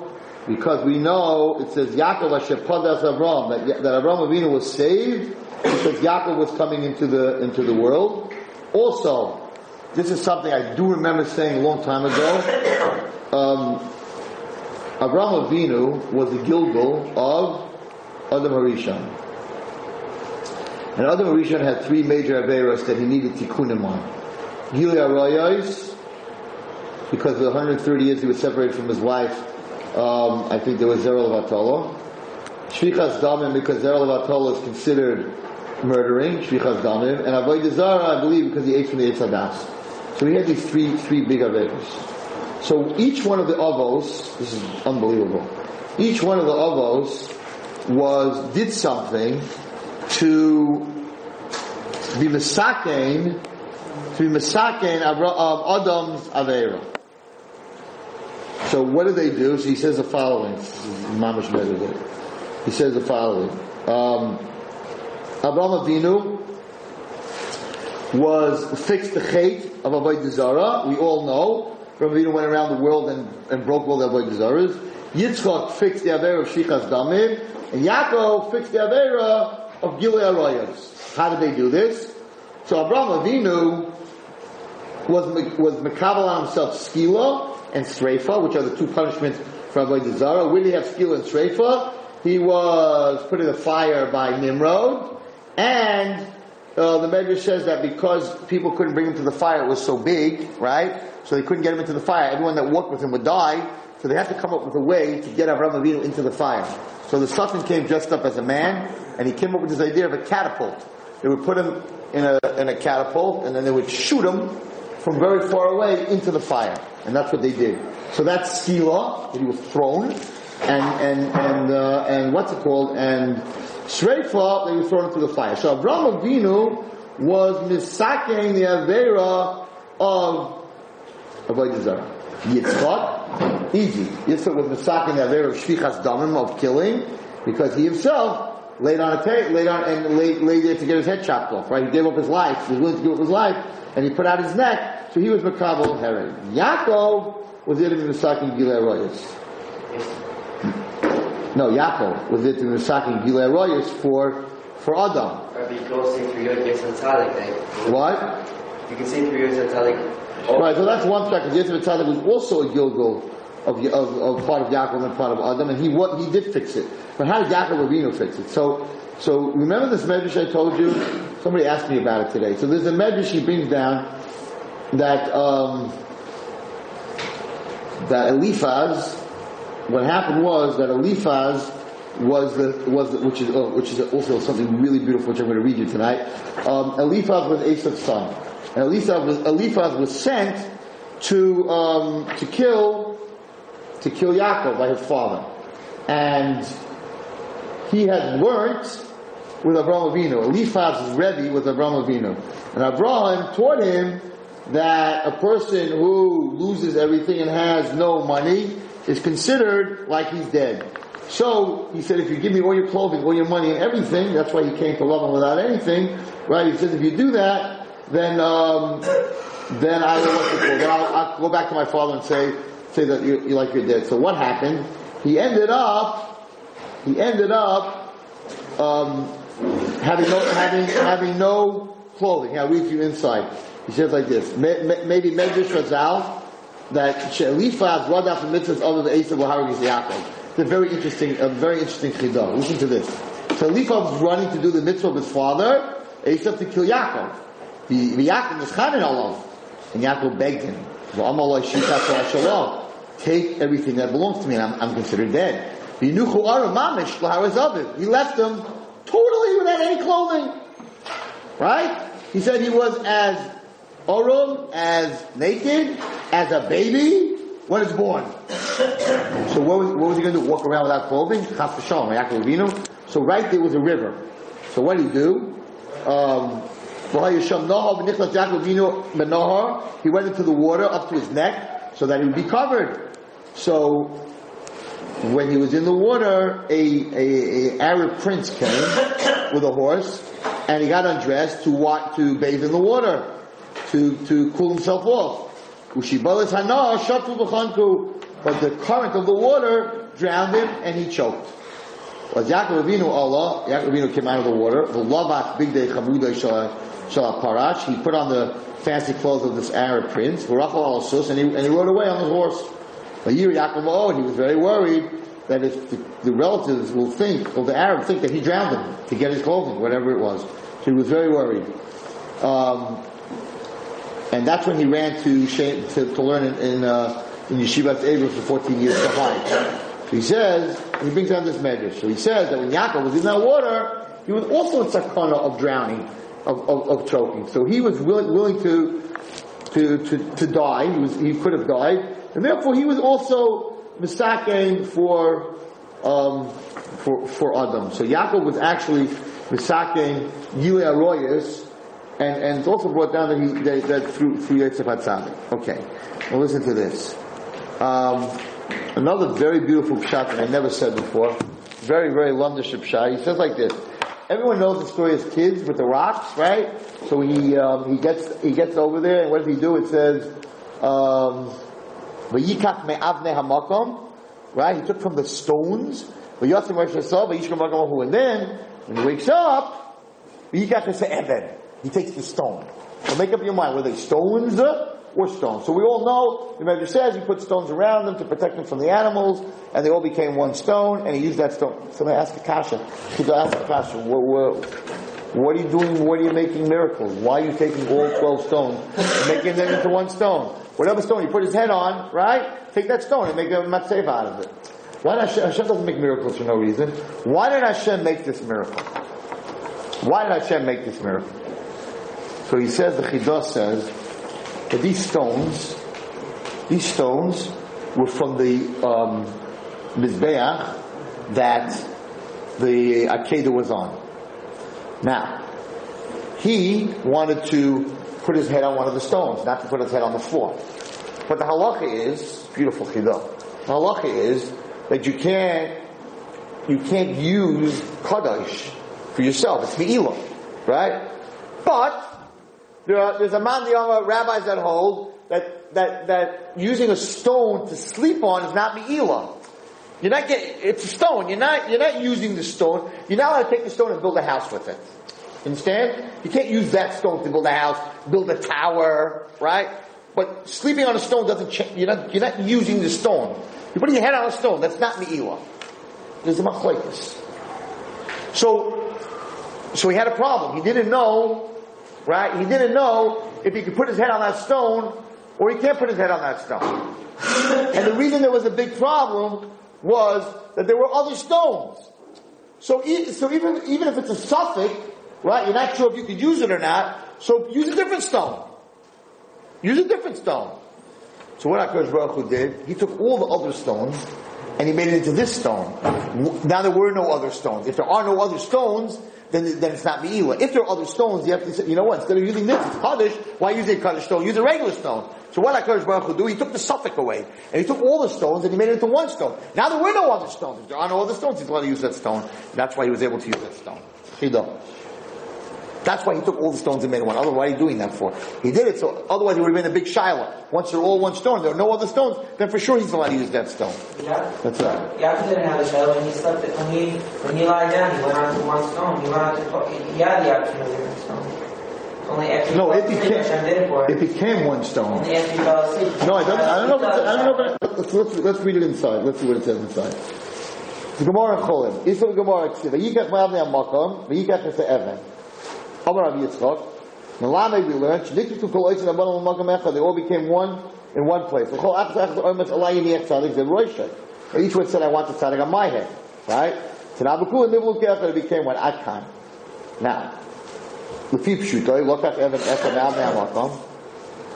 because we know it says Yaakov Hashepadas Avram, that, that Avram Avinu was saved because Yaakov was coming into the, into the world. Also, this is something I do remember saying a long time ago. Um, Avram Avinu was the Gilgal of Adam Harishon. And Adam Harishon had three major Averos that he needed tikkunim on. Gili Arayos, because for 130 years he was separated from his wife, um, I think there was Zerel Vatolo. Shvichas Damim, because Zerel Vatolo is considered murdering, Shvichas Damim, and Avodah Zara, I believe, because he ate from the Eitzadas. So he had these three, three big Avedas. So each one of the Avos, this is unbelievable, each one of the Avos was, did something to be Misakein to be Misaken of Adam's Avera. So what do they do? So he says the following. He says the following. Um, Abraham Avinu was fixed the chait of Avodah Zarah. We all know. Avinu went around the world and, and broke all the Avodah Zarahs. Yitzchak fixed the Avera of Shichas Damim. And Yaakov fixed the Avera of Gilei Arayos. How did they do this? So Abraham Avinu was was Makabal on himself skila and sreifa, which are the two punishments for Avodah Zarah. When he have skila and sreifa, he was put in the fire by Nimrod, and uh, the Medrash says that because people couldn't bring him to the fire, it was so big, right? So they couldn't get him into the fire. Everyone that walked with him would die. So they had to come up with a way to get Avram Avinu into the fire. So the Satan came dressed up as a man, and he came up with this idea of a catapult. They would put him in a, in a catapult, and then they would shoot him from very far away into the fire. And that's what they did. So that's skila, that he was thrown, and, and, and, uh, and what's it called? And shreifa, they were thrown into the fire. So Abraham Avinu was misaking the Avera of Avodah Zarah. Yitzchak, easy. Yitzchak was misaking the Avera of Shvichas Damim, of killing, because he himself laid on a tape, laid on, and laid, laid there to get his head chopped off, right? He gave up his life, he was willing to give up his life, and he put out his neck, so he was Makabal Herod. Yaakov was it in Misakin Gilei Royas. No, Yaakov was it in the Misakin Gilei Royas for, for Adam. What? You can say three years Tzaddik. Right, so that's one fact. Yosef Tzaddik was also a Gilgal of, of, of, part of Yaakov and part of Adam, and he what he did fix it. But how did Yaakov Avinu fix it? So, so remember this medrash I told you? Somebody asked me about it today. So there's a medrash he brings down that um, that Eliphaz, what happened was that Eliphaz was the was the, which is uh, which is also something really beautiful which I'm going to read you tonight. Um, Eliphaz was Esav's son, and Eliphaz was Eliphaz was sent to um, to kill to kill Yaakov by his father, and he had learnt with Avraham Avinu. Eliphaz's Rebbe was Avraham Avinu, and Avraham taught him that a person who loses everything and has no money is considered like he's dead. So he said, if you give me all your clothing, all your money, and everything, that's why he came to love him without anything, right? He says, if you do that, then um, then I will? Then I'll, I'll go back to my father and say say that you, you like you're dead. So what happened? He ended up he ended up um, having no having having no clothing. I'll read you inside. He says like this: May- may- maybe Medrash Razal that Eliphaz brought out the mitzvahs of the Esav Laharagis Yaakov. It's a very interesting, a very interesting chidah. Listen to this. Eliphaz was running to do the mitzvah of his father, Esav to kill Yaakov. The, the Yaakov was chanin alav, and Yaakov begged him, "V'amalai. Take everything that belongs to me, and I'm, I'm considered dead. He left them totally without any clothing. Right? He said he was as orum, as naked, as a baby when it's born. So what was, what was he going to do? Walk around without clothing? Avinu. So right there was a river. So what did he do? Um, he went into the water up to his neck so that he would be covered. So when he was in the water, a, a, a Arab prince came with a horse, and he got undressed to what to bathe in the water, to to cool himself off. Ushibalas hana shatu b'chanku, but the current of the water drowned him, and he choked. Was Yaakov Avinu Allah? Yaakov Avinu came out of the water. The lavat big day chamuda shal parash. He put on the fancy clothes of this Arab prince. Al sus, and he and he rode away on his horse. But here Yaakov oh, and he was very worried that if the, the relatives will think, or the Arab think that he drowned him to get his clothing, whatever it was. So he was very worried. Um, and that's when he ran to to, to learn in, in, uh, in Yeshivat Eber for 14 years to hide. So he says, he brings down this measure. So he says that when Yaakov was in that water, he was also in sakana of drowning, of, of, of choking. So he was willing, willing to, to, to, to die. He was, he could have died. And therefore he was also misakein for, um, for, for Adam. So Yaakov was actually misakein Yile Aroyas, and, and it's also brought down that he, that, that through, through Yitzhak Hatzadik. Okay. Well listen to this. Um, another very beautiful pshat that I never said before. Very, very lundership pshat. He says like this. Everyone knows the story as kids with the rocks, right? So he, um, he gets, he gets over there, and what does he do? It says, um, V'yikach me'avne hamakom, right? He took from the stones, and then, when he wakes up, v'yikach eved. He takes the stone. So make up your mind, were they stones uh, or stones? So we all know, the Medrash says he put stones around them to protect them from the animals, and they all became one stone, and he used that stone. So I asked the Kasha, he asked the Kasha, what, what, what are you doing, what are you making miracles? Why are you taking all 12 stones and making them into one stone? Whatever stone he put his head on, right? Take that stone and make a matzeva out of it. Why did Hashem, Hashem doesn't make miracles for no reason. Why did Hashem make this miracle? Why did Hashem make this miracle? So he says, the Chidah says, that these stones, these stones were from the um, Mizbeach that the Akedah was on. Now, he wanted to put his head on one of the stones, not to put his head on the floor. But the halacha is, beautiful chidah, the halacha is that you can't, you can't use kadosh for yourself. It's me'ilah, right? But, there are, there's a man, the rabbis that hold that, that, that using a stone to sleep on is not me'ilah. You're not getting, it's a stone. You're not, you're not using the stone. You're not allowed to take the stone and build a house with it. Understand? You can't use that stone to build a house, build a tower, right? But sleeping on a stone doesn't change. You're not, you're not using the stone. You're putting your head on a stone. That's not me'ilah. There's a machlekes. So, so he had a problem. He didn't know, right? He didn't know if he could put his head on that stone or he can't put his head on that stone. and the reason there was a big problem was that there were other stones So, e- so even, even if it's a suffix, right, you're not sure if you could use it or not, so use a different stone. Use a different stone. So what HaKadosh Baruch Hu did, he took all the other stones, and he made it into this stone. Now there were no other stones. If there are no other stones, then, then it's not Me'ilah. If there are other stones, you have to say, you know what, instead of using this, it's Kaddish, why use a Kaddish stone? Use a regular stone. So what HaKadosh Baruch Hu do? He took the suffix away. And he took all the stones and he made it into one stone. Now there were no other stones. If there are no other stones, he's allowed to use that stone. That's why he was able to use that stone. Chidah. That's why he took all the stones and made one. Otherwise, why are you doing that for? He did it so, otherwise it would have been a big shiloh. Once they're all one stone, there are no other stones, then for sure he's allowed to use that stone. Yeah. That's right. Yaakov didn't have a shell when he slept. When he when he lied down, he went on to one stone. He went on to he had the option of different stone. Only after he No, it became, it it became one stone. Only after he fell asleep. No, I don't, I don't know if it's, I don't know if it, let's, let's, let's read it inside. Let's see what it says inside. The Gemara Chullin. Isa Gemara Ksiva. Vayikach ma'avnei ha'makom. Vayikach es ha'even. Amar Rav Yitzchak. Melame we learned. Shniktu kol oisin ha'banam ha'makom echad. They all became one in one place. V'chol achas achas oimetz alayim yech tzadik zed roishay. Each one said, I want the tzadik on my head. Right? Tanabuku and nivlu keachad. It became one. Atkan. Now, Lefi pshutoy, lokach even echad ma'avnei ha'makom.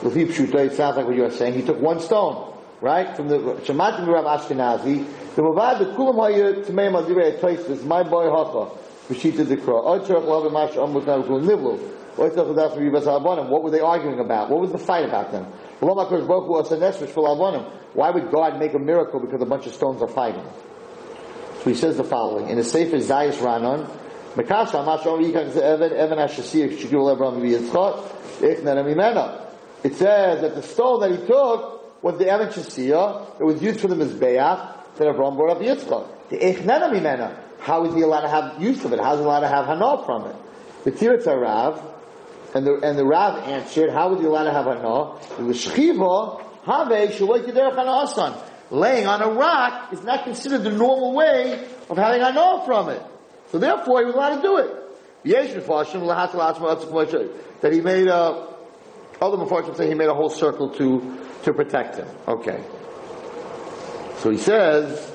Lefi Pshuta, it sounds like what you're saying. He took one stone, right? From the Shematim Rav Ashkenazi. The Mavad, the Kulam Haya Tmeim Adirei Toisus, my boy Hacha, What were they arguing about? What was the fight about Lavonim. Why would God make a miracle because a bunch of stones are fighting? So he says the following. In the Sefer Zayis Ranon. It says that the stone that he took was the Evan Shasiyah. It was used for the Mizbeach that Abraham brought up Yitzchak. The Mimena. How is he allowed to have use of it? How is he allowed to have Hana from it? The Tiritz Rav, and the, and the Rav answered, how is he allowed to have Hana? The Shchiva, Have Shaloi Kederech Hana Asan. Laying on a rock is not considered the normal way of having Hana from it. So therefore he was allowed to do it. That he made a, other Mepharshim say he made a whole circle to, to protect him. Okay. So he says,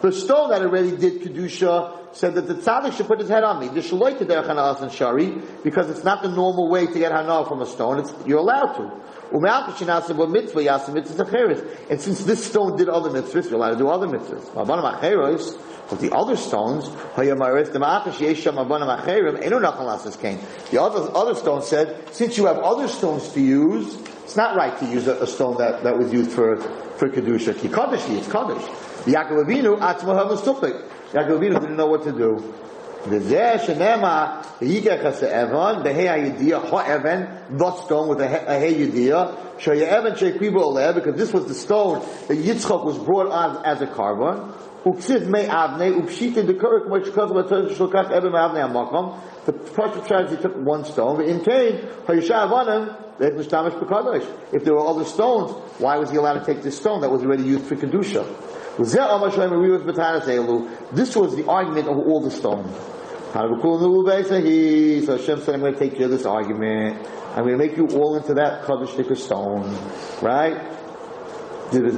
the stone that already did kedusha said that the tzaddik should put his head on me. The shaloi kederech hana and shari because it's not the normal way to get hana from a stone. It's, you're allowed to. And since this stone did other mitzvahs, you're allowed to do other mitzvahs. But the other stones, the other, other stone said, since you have other stones to use, it's not right to use a, a stone that, that was used for, for Kedusha. Ki it's Kaddish. Yaakov Avinu, Atzmaha Musupik. Yaakov Avinu didn't know what to do. V'zeh shenema, v'yikech ha'se'evan, v'hei ha'yediyah, ha'evan, the stone with a hey yediyah, shay'evan she'kriba oleh, because this was the stone that Yitzchak was brought on as a carbon. Uksiv me avne, kurek, which because of a shulkach eben avne ha'makom. The Parshat says he took one stone, in Cain, ha'yishav on him, if there were other stones, why was he allowed to take this stone that was already used for Kedusha? This was the argument of all the stones. So Hashem said, I'm going to take care of this argument. I'm going to make you all into that Kaddish stone. Right? Because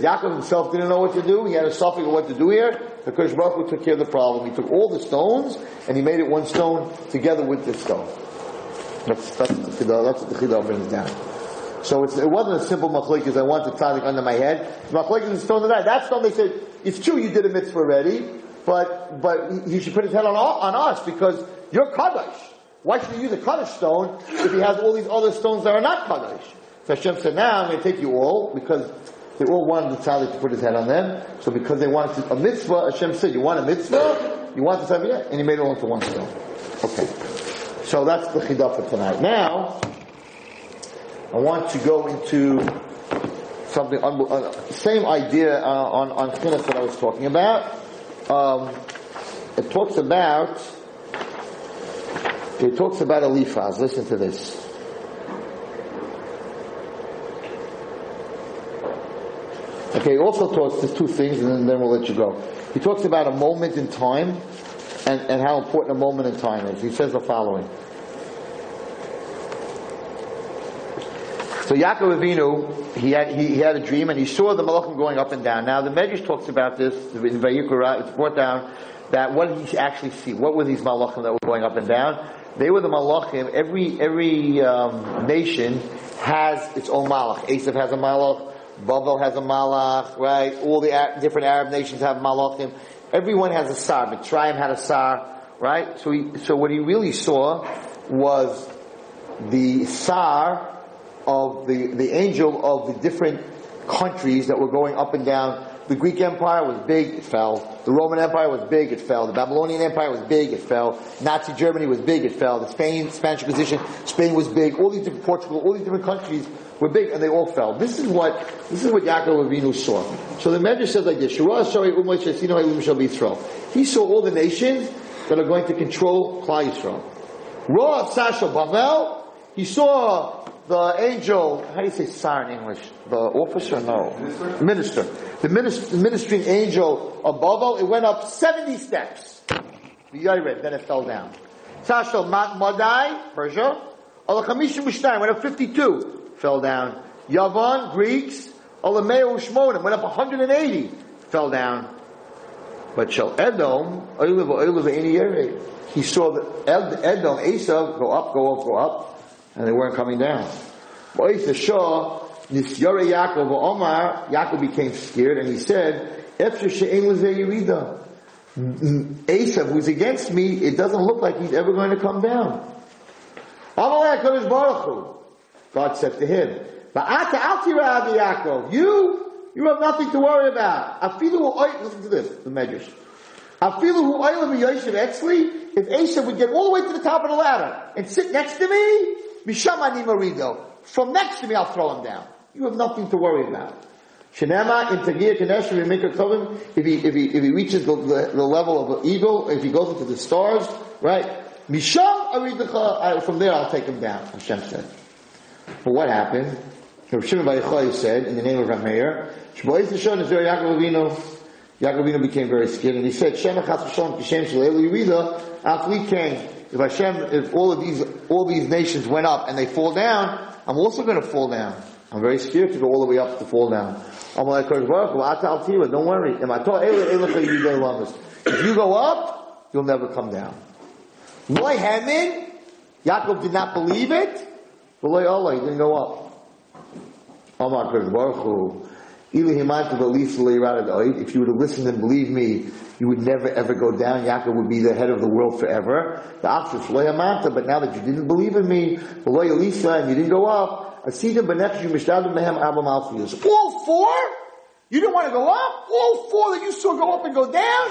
Yaakov himself didn't know what to do, he had a suffix of what to do here, the Kosh Baruch took care of the problem. He took all the stones, and he made it one stone together with this stone. That's, that's, that's what the Chidah brings down. So it wasn't a simple machlekes, I want the tzaddik under my head. Machlekes is stone to that. That stone, they said, it's true you did a mitzvah already, but, but he should put his head on, on us, because you're Kaddish. Why should he use a Kaddish stone if he has all these other stones that are not Kaddish? So Hashem said, now I'm going to take you all, because they all wanted the tzaddik to put his head on them. So because they wanted a mitzvah, Hashem said, you want a mitzvah? You want the tzaddik? And he made it all into one stone. Okay. So that's the chidah for tonight. Now, I want to go into something, unbe- uh, same idea uh, on, on chinuch that I was talking about. Um, it talks about, it talks about Eliphaz. Listen to this. Okay, also talks, there's two things and then, then we'll let you go. He talks about a moment in time and, and how important a moment in time is. He says the following. So Yaakov Avinu, he had, he, he had a dream and he saw the Malachim going up and down. Now the Medrash talks about this, in Vayikra, it's brought down, that what did he actually see? What were these Malachim that were going up and down? They were the Malachim, every, every um, nation has its own Malach. Esav has a Malach, Babel has a Malach, right? All the different Arab nations have Malachim. Everyone has a Sar. Mitzrayim had a Sar, right? So he, so what he really saw was the Sar of the, the angel of the different countries that were going up and down. The Greek Empire was big, it fell. The Roman Empire was big, it fell. The Babylonian Empire was big, it fell. Nazi Germany was big, it fell. The Spain, Spanish Inquisition, Spain was big. All these different, Portugal, all these different countries were big and they all fell. This is what, this is what Yaakov Avinu saw. So the Medrash says like this, Shura Shari Umay Shesino Hayum Shal Yisrael. He saw all the nations that are going to control Klal Yisrael. Ra Sasha Bavel, he saw the angel, how do you say sar in English? The officer? No. Minister. The minister, ministering angel of Babel, it went up 70 steps. The Yored, then it fell down. Sashal Mat Madai, Persia. Alachamishim Mishnayim went up 52, fell down. Yavan, Greeks. Alameu Shmonim went up 180, fell down. But Shal Edom. He saw the Edom, Esav, go up, go up, go up and they weren't coming down. Yaakov Omar, Yaakov became scared and he said. Esav, who's against me, it doesn't look like he's ever going to come down. Amalek Baruch Hu. God said to him, Ba'ata al tira Yaakov. You, you have nothing to worry about. Afilu listen to this, the Medrash. Afilu hu oilam yoshev etzli, if Esav would get all the way to the top of the ladder and sit next to me, Misham ani marido. From next to me, I'll throw him down. You have nothing to worry about. Shenema in Tagir Kanesh a. If he if he if he reaches the, the, the level of an eagle, if he goes into the stars, right? Misham aridacha. From there, I'll take him down. Hashem said. But what happened? Rav Shimon Bar said in the name of Rameir, Shbois Nishon is Yaakov Avinu. Yaakov Avinu became very scared, and he said, Shem Kishem Yerida. If Hashem, if all of these all these nations went up and they fall down, I'm also going to fall down. I'm very scared to go all the way up to fall down. I'm like, Don't worry. If you go up, you'll never come down. Loy Hamin, Yaakov did not believe it. But Loy he didn't go up. Amar Kodesh Baruch Hu. If you would have listened and believed me, you would never ever go down. Yaakov would be the head of the world forever. The opposite, but now that you didn't believe in me, and you didn't go up, all four? You didn't want to go up? All four that you saw go up and go down?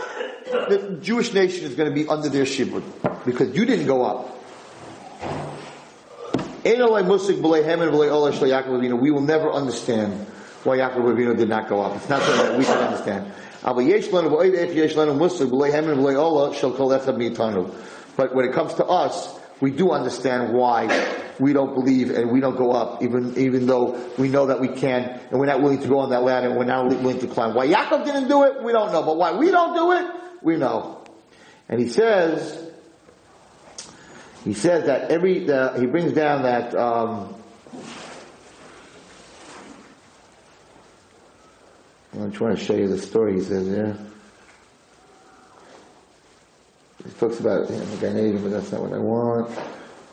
The Jewish nation is going to be under their shibud because you didn't go up. We will never understand why Yaakov Avinu did not go up. It's not something that we can understand. But when it comes to us, we do understand why we don't believe and we don't go up, even even though we know that we can, and we're not willing to go on that ladder, and we're not willing to climb. Why Yaakov didn't do it, we don't know. But why we don't do it, we know. And he says, he says that every, he brings down that, um, I'm trying to show you the story he says there. He talks about him, the Gan Eden, but that's not what I want.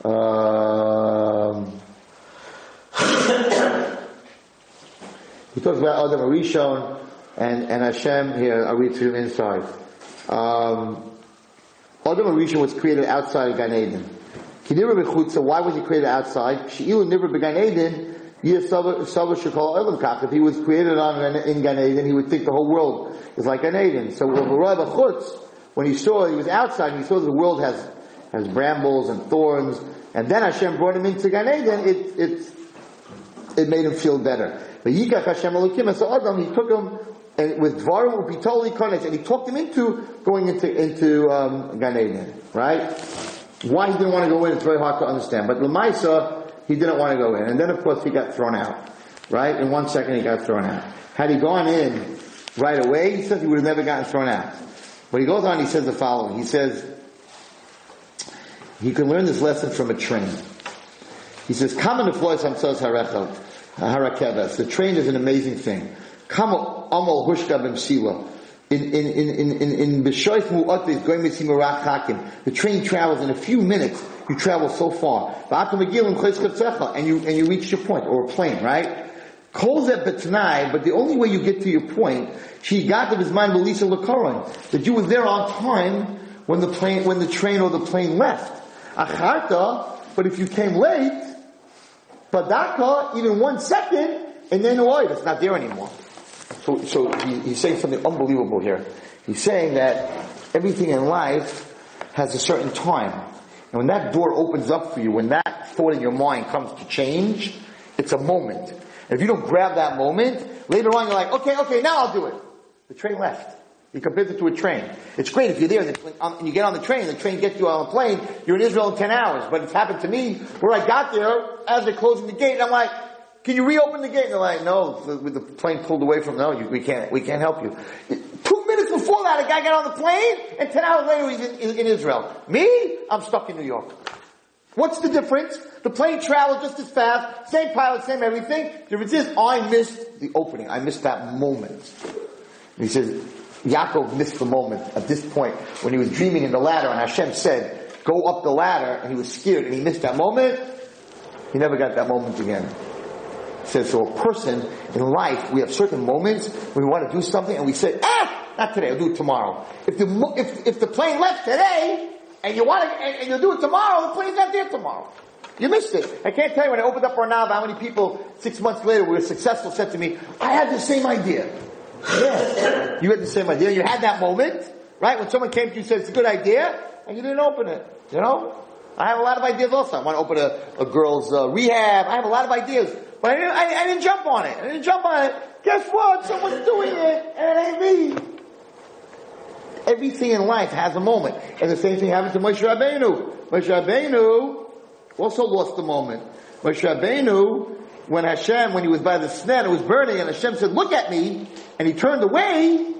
Um, he talks about Adam Arishon and, and Hashem here, I read to him inside. Um, Adam Arishon was created outside of Gan Eden. Why was he created outside? If he was created on in Gan Eden, he would think the whole world is like Gan Eden. So when he saw he was outside, he saw the world has has brambles and thorns, and then Hashem brought him into Gan Eden. It, it it made him feel better. But Yikach Hashem Elokim as Adam, he took him and with Dvarim Ubitoli Kodesh, and he talked him into going into into um, Gan Eden, right? Why he didn't want to go in, it's very hard to understand. But Lamaisa, he didn't want to go in, and then of course he got thrown out, right? In one second he got thrown out. Had he gone in right away, he says he would have never gotten thrown out. But he goes on, he says the following. He says you can learn this lesson from a train. He says, "Come in the floors hamtzos harechel harakevas." The train is an amazing thing. Come amol hushka b'msila. In in in in going hakim. The train travels in a few minutes. You travel so far. And you and you reach your point, or a plane, right? Calls at but the only way you get to your point, she got to his mind Melissa Lakaron, that you were there on time when the plane, when the train or the plane left. Acharta, but if you came late, Badaka, even one second, and then oh, it's not there anymore. So, so he, he's saying something unbelievable here. He's saying that everything in life has a certain time. And when that door opens up for you, when that thought in your mind comes to change, it's a moment. And if you don't grab that moment, later on you're like, okay, okay, now I'll do it. The train left. He compares it to a train. It's great if you're there um, and you get on the train, the train gets you on a plane, you're in Israel in 10 hours. But it's happened to me where I got there as they're closing the gate and I'm like, can you reopen the gate? And they're like, no, the, the plane pulled away from, no, you, we can't, we can't help you. Two minutes before that, a guy got on the plane and 10 hours later he's in, in, in Israel. Me? I'm stuck in New York. What's the difference? The plane traveled just as fast, same pilot, same everything. The difference is I missed the opening. I missed that moment. And he says, Yaakov missed the moment at this point when he was dreaming in the ladder and Hashem said, go up the ladder and he was scared and he missed that moment. He never got that moment again. Says, so a person in life, we have certain moments when we want to do something and we say, ah, not today, I'll do it tomorrow. If the, if, if the plane left today and you want to, and, and you'll do it tomorrow, the plane's not there tomorrow. You missed it. I can't tell you when I opened up Arnav how many people six months later were successful said to me, I had the same idea. You had the same idea. You had that moment, right? When someone came to you and said it's a good idea, and you didn't open it. You know? I have a lot of ideas also. I want to open a, a girl's uh, rehab. I have a lot of ideas. But I didn't, I, I didn't jump on it. I didn't jump on it. Guess what? Someone's doing it, and it ain't me. Everything in life has a moment. And the same thing happened to Moshe Rabbeinu. Moshe Rabbeinu also lost the moment. Moshe Rabbeinu, when Hashem, when he was by the sneh, it was burning, and Hashem said, look at me, and he turned away.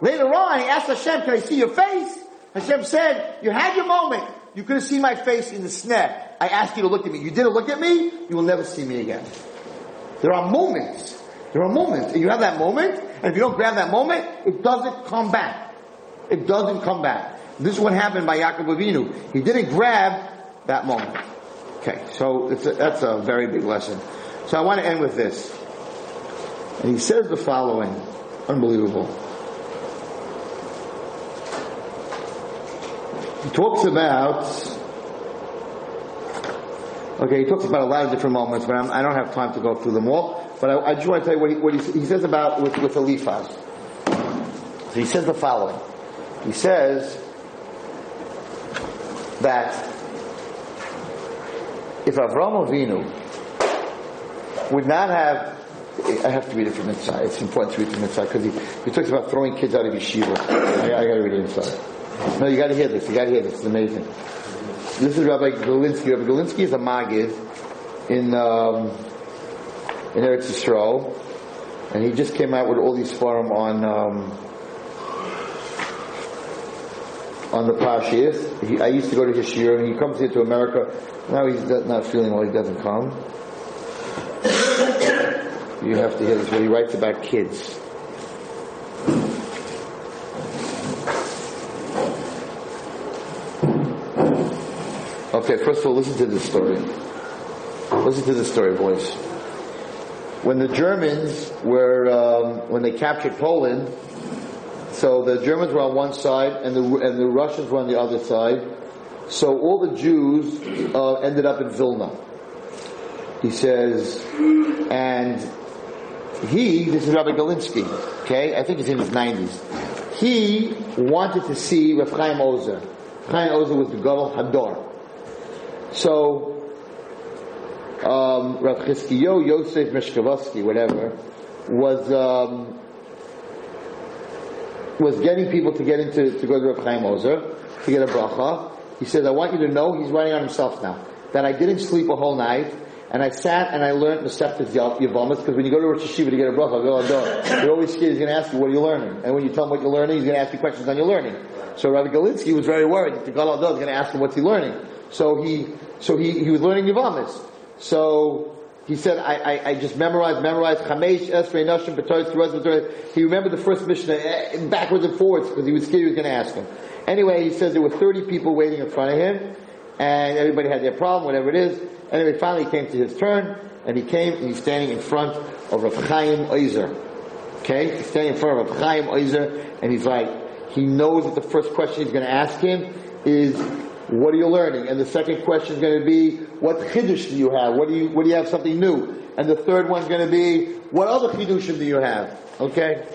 Later on, he asked Hashem, can I see your face? Hashem said, you had your moment. You could have seen my face in the sneh. I asked you to look at me. You didn't look at me, you will never see me again. There are moments. There are moments. You have that moment, and if you don't grab that moment, it doesn't come back. It doesn't come back. This is what happened by Yaakov Avinu. He didn't grab that moment. Okay, so a, that's a very big lesson. So I want to end with this. And he says the following. Unbelievable. He talks about, okay, he talks about a lot of different moments, but I'm, I do not have time to go through them all. But I, I just want to tell you what he, what he, he says about with, with Eliphaz. So he says the following. He says that if Avram Avinu would not have I have to read it from inside. It's important to read it from inside because he, he talks about throwing kids out of yeshiva. I, I got to read it inside. No, you got to hear this. You got to hear this. It's amazing. This is Rabbi Galinsky. Rabbi Galinsky is a Magid in um, in Eretz Yisrael, and he just came out with all these forum on um, on the Pashas. I used to go to his shir, and he comes here to America. Now he's not feeling well. He doesn't come. You have to hear this, where he writes about kids. Okay, first of all, listen to this story. Listen to this story, boys. When the Germans were, um, when they captured Poland, so the Germans were on one side and the, and the Russians were on the other side. So all the Jews uh, ended up in Vilna. He says, and he, this is Rabbi Galinsky, okay, I think he's in his 90s. He wanted to see Rav Chaim Ozer. Chaim Ozer was the Gadol Hador. So, um, Rav Chizkiyo Yosef Mishkavosky, whatever, was um, was getting people to get into to go to Rav Chaim Ozer to get a bracha. He said, "I want you to know he's writing on himself now that I didn't sleep a whole night." And I sat and I learned the Masechtas Yavamas because when you go to Rosh Hashiva to get a bracha, go on you're always scared he's going to ask you, what are you learning? And when you tell him what you're learning, he's going to ask you questions on your learning. So Rabbi Galinsky was very worried that the Gadol is going to ask him what's he learning. So he, so he, he was learning Yavamas. So he said, I, I, I just memorized, memorized Chamesh, Esrei, Nashim, He remembered the first Mishnah eh, backwards and forwards because he was scared he was going to ask him. Anyway, he says there were 30 people waiting in front of him and everybody had their problem, whatever it is. Anyway, finally came to his turn, and he came and he's standing in front of Rav Chaim Oizer. Okay? He's standing in front of Rav Chaim Oizer, and he's like, he knows that the first question he's going to ask him is, what are you learning? And the second question is going to be, what chiddush do you have? What do you, what do you have something new? And the third one's going to be, what other chiddushim do you have? Okay?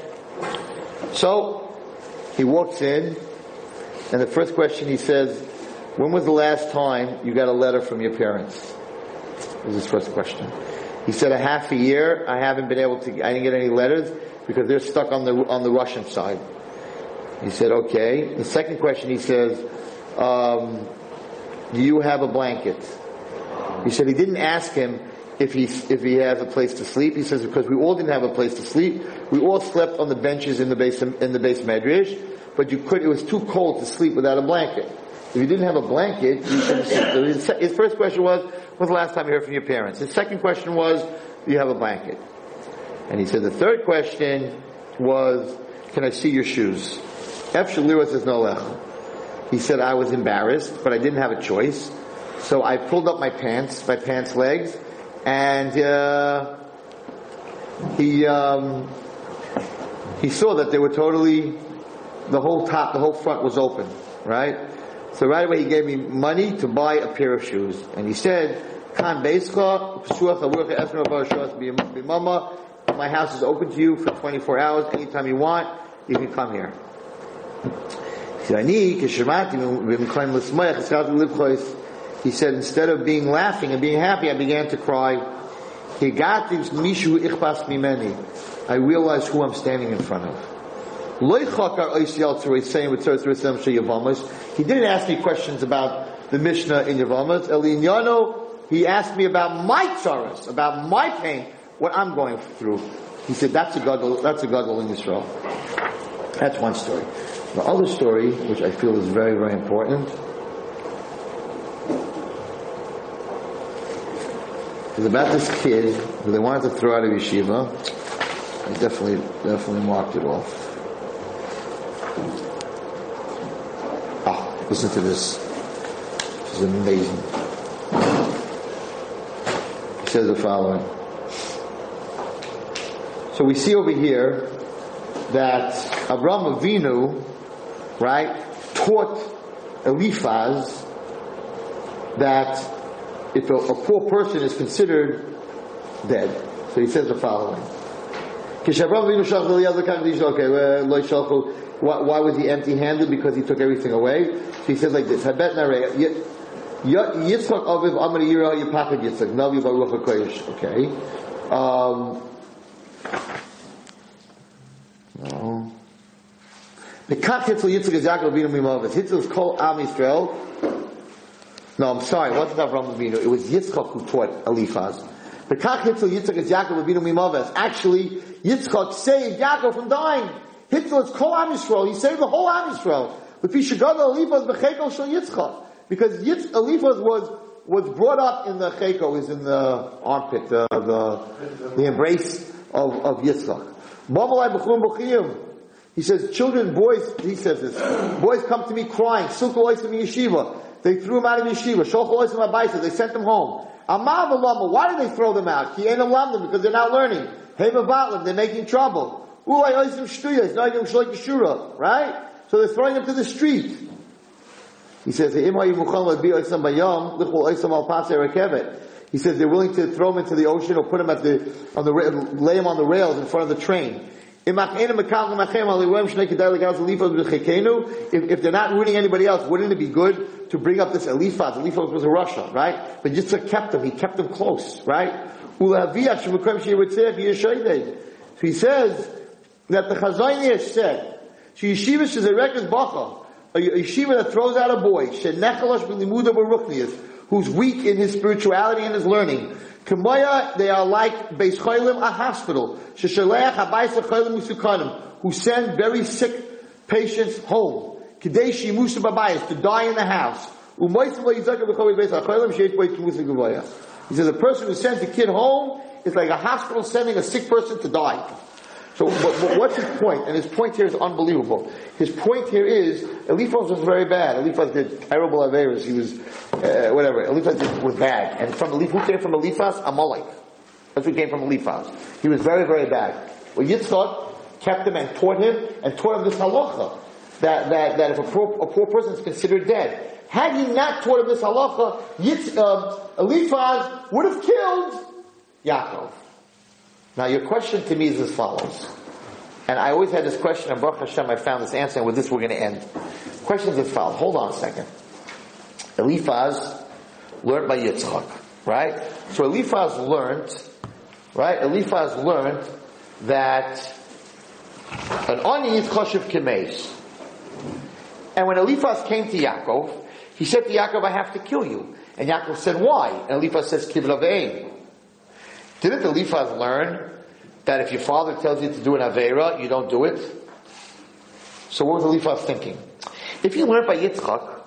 So, he walks in, and the first question he says, when was the last time you got a letter from your parents? was his first question. He said a half a year. I haven't been able to. I didn't get any letters because they're stuck on the on the Russian side. He said, okay. The second question, he says, um, do you have a blanket? He said he didn't ask him if he if he has a place to sleep. He says because we all didn't have a place to sleep. We all slept on the benches in the base in the base medrash, but you could. It was too cold to sleep without a blanket. If you didn't have a blanket, couldn't. His first question was, When's the last time you heard from your parents? His second question was, do you have a blanket? And he said the third question was, can I see your shoes? F Shalira says no lech. He said I was embarrassed, but I didn't have a choice. So I pulled up my pants, my pants legs, and uh, he um, he saw that they were totally the whole top, the whole front was open, right? So right away he gave me money to buy a pair of shoes. And he said, Kan my house is open to you for 24 hours. Anytime you want, you can come here. He said, instead of being laughing and being happy, I began to cry. I realized who I'm standing in front of. He didn't ask me questions about the Mishnah in Yavamas. Elinyano, he asked me about my tsaras, about my pain, what I'm going through. He said, that's a gadol, that's a gadol in Israel. That's one story. The other story, which I feel is very, very important, is about this kid who they wanted to throw out of yeshiva. I definitely, definitely marked it off. Ah, listen to this. This is amazing. He says the following. So we see over here that Abraham Avinu, right, taught Eliphaz that if a, a poor person is considered dead. So he says the following. Okay, why, why was he empty-handed? Because he took everything away. So he says like this. Okay. Um, no. The Kat Hitzel Yitzchak is Yaakov Avinu Mimavis. Hitzel is called Am Yisrael. No, I'm sorry. It wasn't Avram Avinu. It was Yitzchak who taught Eliphaz. The Kach Hitzel Yitzchak is Yaakov Avinu Mimavis. Actually, Yitzchak saved Yaakov from dying. Hitzel, it's Kol Am Yisrael. He saved the whole Am Yisrael. Because Yitz, Eliphaz was, was brought up in the cheko, is in the armpit, the, the, the embrace of, of Yitzchak. He says, children, boys, he says this, boys come to me crying, Silka Oisim Yeshiva. They threw him out of Yeshiva. Shulcha Oisim Abaisa. They sent them home. Amav Why did they throw them out? He ain't alumnum because they're not learning. Hema they're making trouble. Right? So they're throwing him to the street. He says, he says they're willing to throw him into the ocean or put him at the, on the, lay him on the rails in front of the train. If, they're not ruining anybody else, wouldn't it be good to bring up this Eliphaz? Eliphaz was a Rasha, right? But Yitzchak kept him. He kept him close, right? So he says that the Chazon Ish said, Yeshiva is a record bacha, a yeshiva that throws out a boy, who's weak in his spirituality and his learning. Kamaya, they are like Beis Cholim, a hospital. Sheshaleach habayis cholim musukanim, who send very sick patients home. Kadeshi musa babayis, to die in the house. He says a person who sends a kid home is like a hospital sending a sick person to die. So but, but what's his point? And his point here is unbelievable. His point here is Eliphaz was very bad. Eliphaz did terrible averas. He was uh, whatever. Eliphaz did, was bad. And from Eliphaz, who came from Eliphaz? Amalek. That's who came from Eliphaz. He was very very bad. Well, Yitzchak kept him and taught him and taught him this halacha that that that if a poor, a poor person is considered dead. Had he not taught him this halacha, Yitz, um, Eliphaz would have killed Yaakov. Now your question to me is as follows. And I always had this question, and Baruch Hashem, I found this answer, and with this we're going to end. Question is as follows. Hold on a second. Eliphaz learned by Yitzchak, right? So Eliphaz learned, right? Eliphaz learned that an onion is koshev kemes. And when Eliphaz came to Yaakov, he said to Yaakov, I have to kill you. And Yaakov said, why? And Eliphaz says, kibbut Didn't the Eliphaz learn that if your father tells you to do an Avera, you don't do it? So what was the Eliphaz thinking? If you learned by Yitzchak,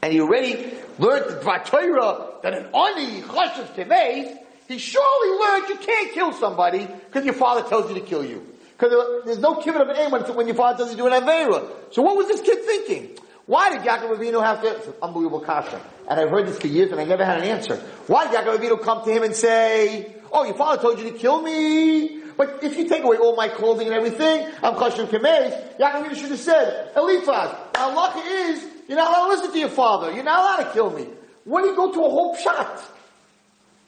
and you already learned the Torah that an Ani Chashav Temeis, he surely learned you can't kill somebody because your father tells you to kill you. Because there's no kibbut of an aim when your father tells you to do an Avera. So what was this kid thinking? Why did Yaakov Avinu have to? It's an unbelievable kasha. And I've heard this for years and I never had an answer. Why did Yaakov Avinu come to him and say, Oh, your father told you to kill me. But if you take away all my clothing and everything, I'm Chashim Kamesh. Yaakov should have said, Eliphaz, Allah is, you're not allowed to listen to your father. You're not allowed to kill me. When do you go to a hope shot?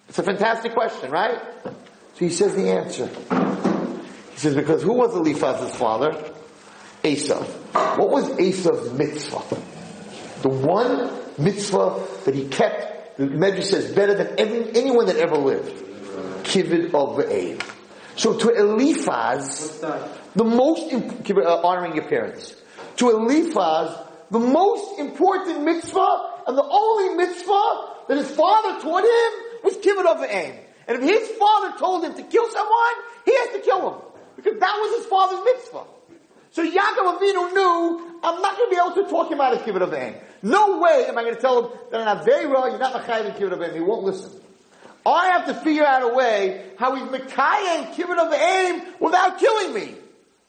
It's a fantastic question, right? So he says the answer. He says, because who was Eliphaz's father? Esav. What was Esav's mitzvah? The one mitzvah that he kept, the Medrash says, better than every, anyone that ever lived kibbut of Abe. So to Eliphaz, the most imp- uh, honoring your parents. To Eliphaz, the most important mitzvah and the only mitzvah that his father taught him was kibbut of the aim. And if his father told him to kill someone, he has to kill him because that was his father's mitzvah. So Yaakov Avinu knew I'm not going to be able to talk him out of kibbut of aim. No way am I going to tell him that an avera you're not machayev in kibbut of aim. He won't listen. I have to figure out a way how he's Mekayim Kibbut of aim without killing me.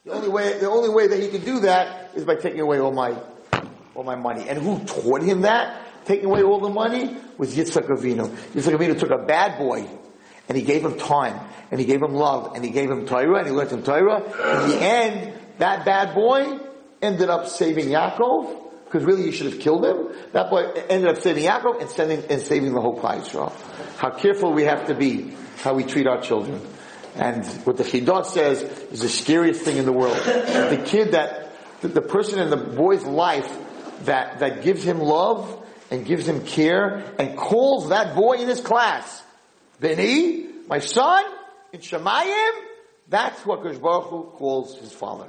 The only way, the only way that he can do that is by taking away all my, all my money. And who taught him that? Taking away all the money was Yitzhak Avinu. Yitzhak Avinu took a bad boy and he gave him time and he gave him love and he gave him Torah and he learned him Torah. In the end, that bad boy ended up saving Yaakov because really you should have killed him. That boy ended up saving Yaakov and, sending, and saving the whole Klal Yisrael how careful we have to be how we treat our children. And what the Chidot says is the scariest thing in the world. the kid that, the, the person in the boy's life that, that gives him love and gives him care and calls that boy in his class, Beni, my son, in Shemayim, that's what Baruch calls his father.